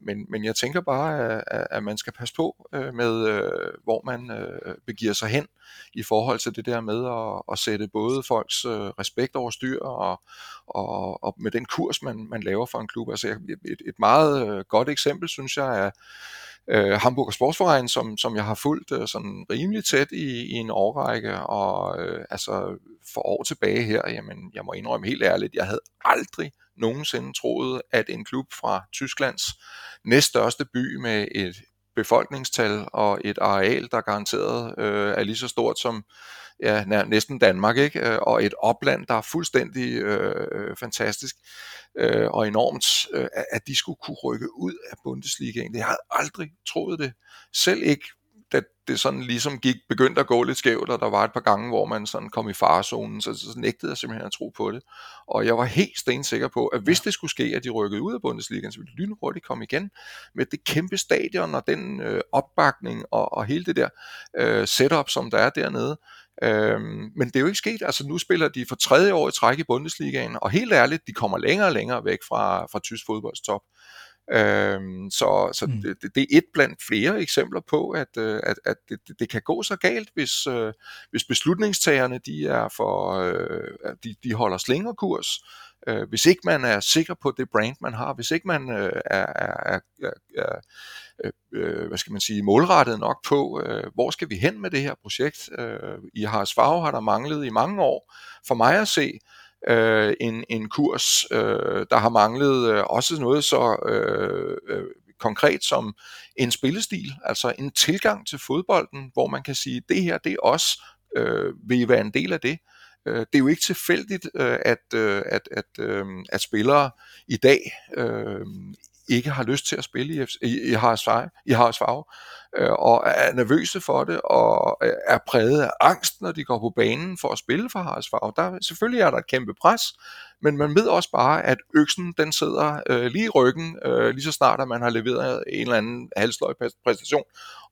Men, men jeg tænker bare, at, at man skal passe på øh, med, øh, hvor man øh, begiver sig hen i forhold til det der med at, at sætte både folks øh, respekt over styr og, og, og med den kurs, man, man laver for en klub. Altså et, et meget øh, godt eksempel, synes jeg, er øh, Hamburger Sportsforening, som, som jeg har fulgt øh, sådan rimelig tæt i, i en årrække, og øh, altså for år tilbage her, jamen jeg må indrømme helt ærligt, jeg havde aldrig nogensinde troet, at en klub fra Tysklands næststørste by med et befolkningstal og et areal, der garanteret øh, er lige så stort som ja, næsten Danmark, ikke? Øh, og et opland, der er fuldstændig øh, fantastisk øh, og enormt, øh, at de skulle kunne rykke ud af Bundesligaen. Jeg havde aldrig troet det. Selv ikke da det sådan ligesom gik, begyndte at gå lidt skævt, og der var et par gange, hvor man sådan kom i farezonen, så, så nægtede jeg simpelthen at tro på det. Og jeg var helt stensikker på, at hvis det skulle ske, at de rykkede ud af Bundesligaen, så ville de lynhurtigt komme igen med det kæmpe stadion og den øh, opbakning og, og hele det der øh, setup, som der er dernede. Øhm, men det er jo ikke sket. Altså nu spiller de for tredje år i træk i Bundesligaen, og helt ærligt, de kommer længere og længere væk fra, fra tysk fodboldstop. Øhm, så så mm. det, det er et blandt flere eksempler på, at, øh, at, at det, det kan gå så galt, hvis, øh, hvis beslutningstagerne de er for, øh, de, de holder slingerkurs, øh, hvis ikke man er sikker på det brand, man har, hvis ikke man øh, er, er, er, er øh, øh, hvad skal man sige, målrettet nok på, øh, hvor skal vi hen med det her projekt. Øh, I Harsfarve har der manglet i mange år, for mig at se, øh, en, en kurs. Øh, der har manglet øh, også noget så øh, øh, konkret som en spillestil, altså en tilgang til fodbolden, hvor man kan sige, det her det er os, øh, vil I være en del af det? Øh, det er jo ikke tilfældigt, øh, at, øh, at, at, øh, at spillere i dag øh, ikke har lyst til at spille i, i, i Harsfarve, i Harsfarve øh, og er nervøse for det, og øh, er præget af angst, når de går på banen for at spille for Harsfarve. Der, selvfølgelig er der et kæmpe pres, men man ved også bare, at øksen den sidder øh, lige i ryggen, øh, lige så snart at man har leveret en eller anden halsløj præstation,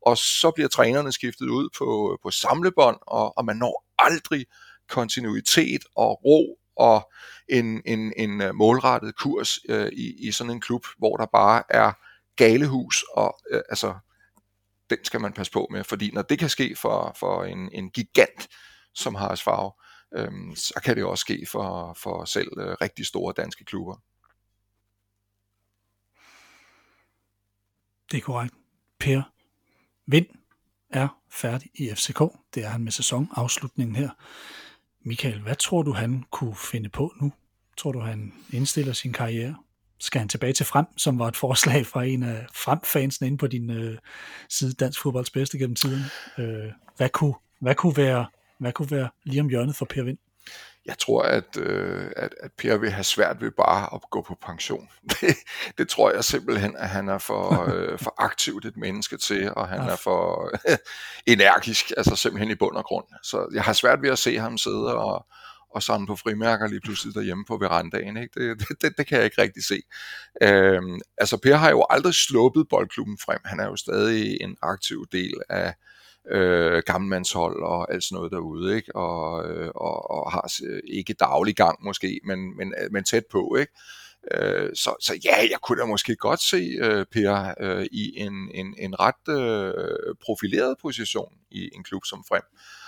og så bliver trænerne skiftet ud på, på samlebånd, og, og man når aldrig kontinuitet og ro og en, en, en øh, målrettet kurs øh, i, i sådan en klub, hvor der bare er galehus, og øh, altså, den skal man passe på med, fordi når det kan ske for, for en, en gigant som har Farve, øh, så kan det også ske for, for selv øh, rigtig store danske klubber. Det er korrekt. Per Vind er færdig i FCK. Det er han med sæsonafslutningen her. Michael, hvad tror du, han kunne finde på nu? Tror du, han indstiller sin karriere? Skal han tilbage til Frem, som var et forslag fra en af Frem-fansene inde på din øh, side, Dansk Fodbolds Bedste gennem tiden? Øh, hvad, kunne, hvad, kunne være, hvad kunne være lige om hjørnet for Per Vind? Jeg tror, at, øh, at, at Per vil have svært ved bare at gå på pension. Det, det tror jeg simpelthen, at han er for, øh, for aktivt et menneske til, og han er for øh, energisk, altså simpelthen i bund og grund. Så jeg har svært ved at se ham sidde og, og samle på frimærker lige pludselig derhjemme på verandaen. Ikke? Det, det, det, det kan jeg ikke rigtig se. Øhm, altså Per har jo aldrig sluppet boldklubben frem. Han er jo stadig en aktiv del af, øh, gammelmandshold og alt sådan noget derude, ikke? Og, øh, og, og har øh, ikke daglig gang måske, men, men, øh, men tæt på, ikke? Øh, så, så ja, jeg kunne da måske godt se øh, Per øh, i en, en, en ret øh, profileret position i en klub som Frem. Øh,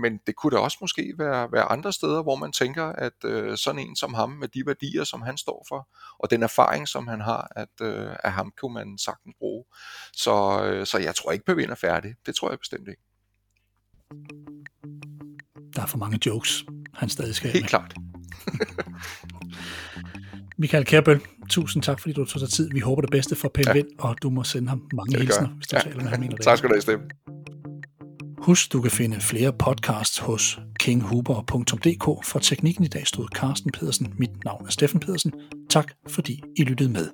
men det kunne da også måske være, være andre steder, hvor man tænker, at øh, sådan en som ham, med de værdier, som han står for, og den erfaring, som han har, at, øh, at ham kunne man sagtens bruge. Så, øh, så jeg tror ikke, Pavin er færdig. Det tror jeg bestemt ikke. Der er for mange jokes, han stadig skal Helt med. klart. Michael Kærbøl, tusind tak, fordi du tog dig tid. Vi håber det bedste for Pelle ja. Vind, og du må sende ham mange hilsner, hvis du ja. taler med ham en Tak skal du have, Stemme. Husk, du kan finde flere podcasts hos kinghuber.dk. For teknikken i dag stod Carsten Pedersen. Mit navn er Steffen Pedersen. Tak fordi I lyttede med.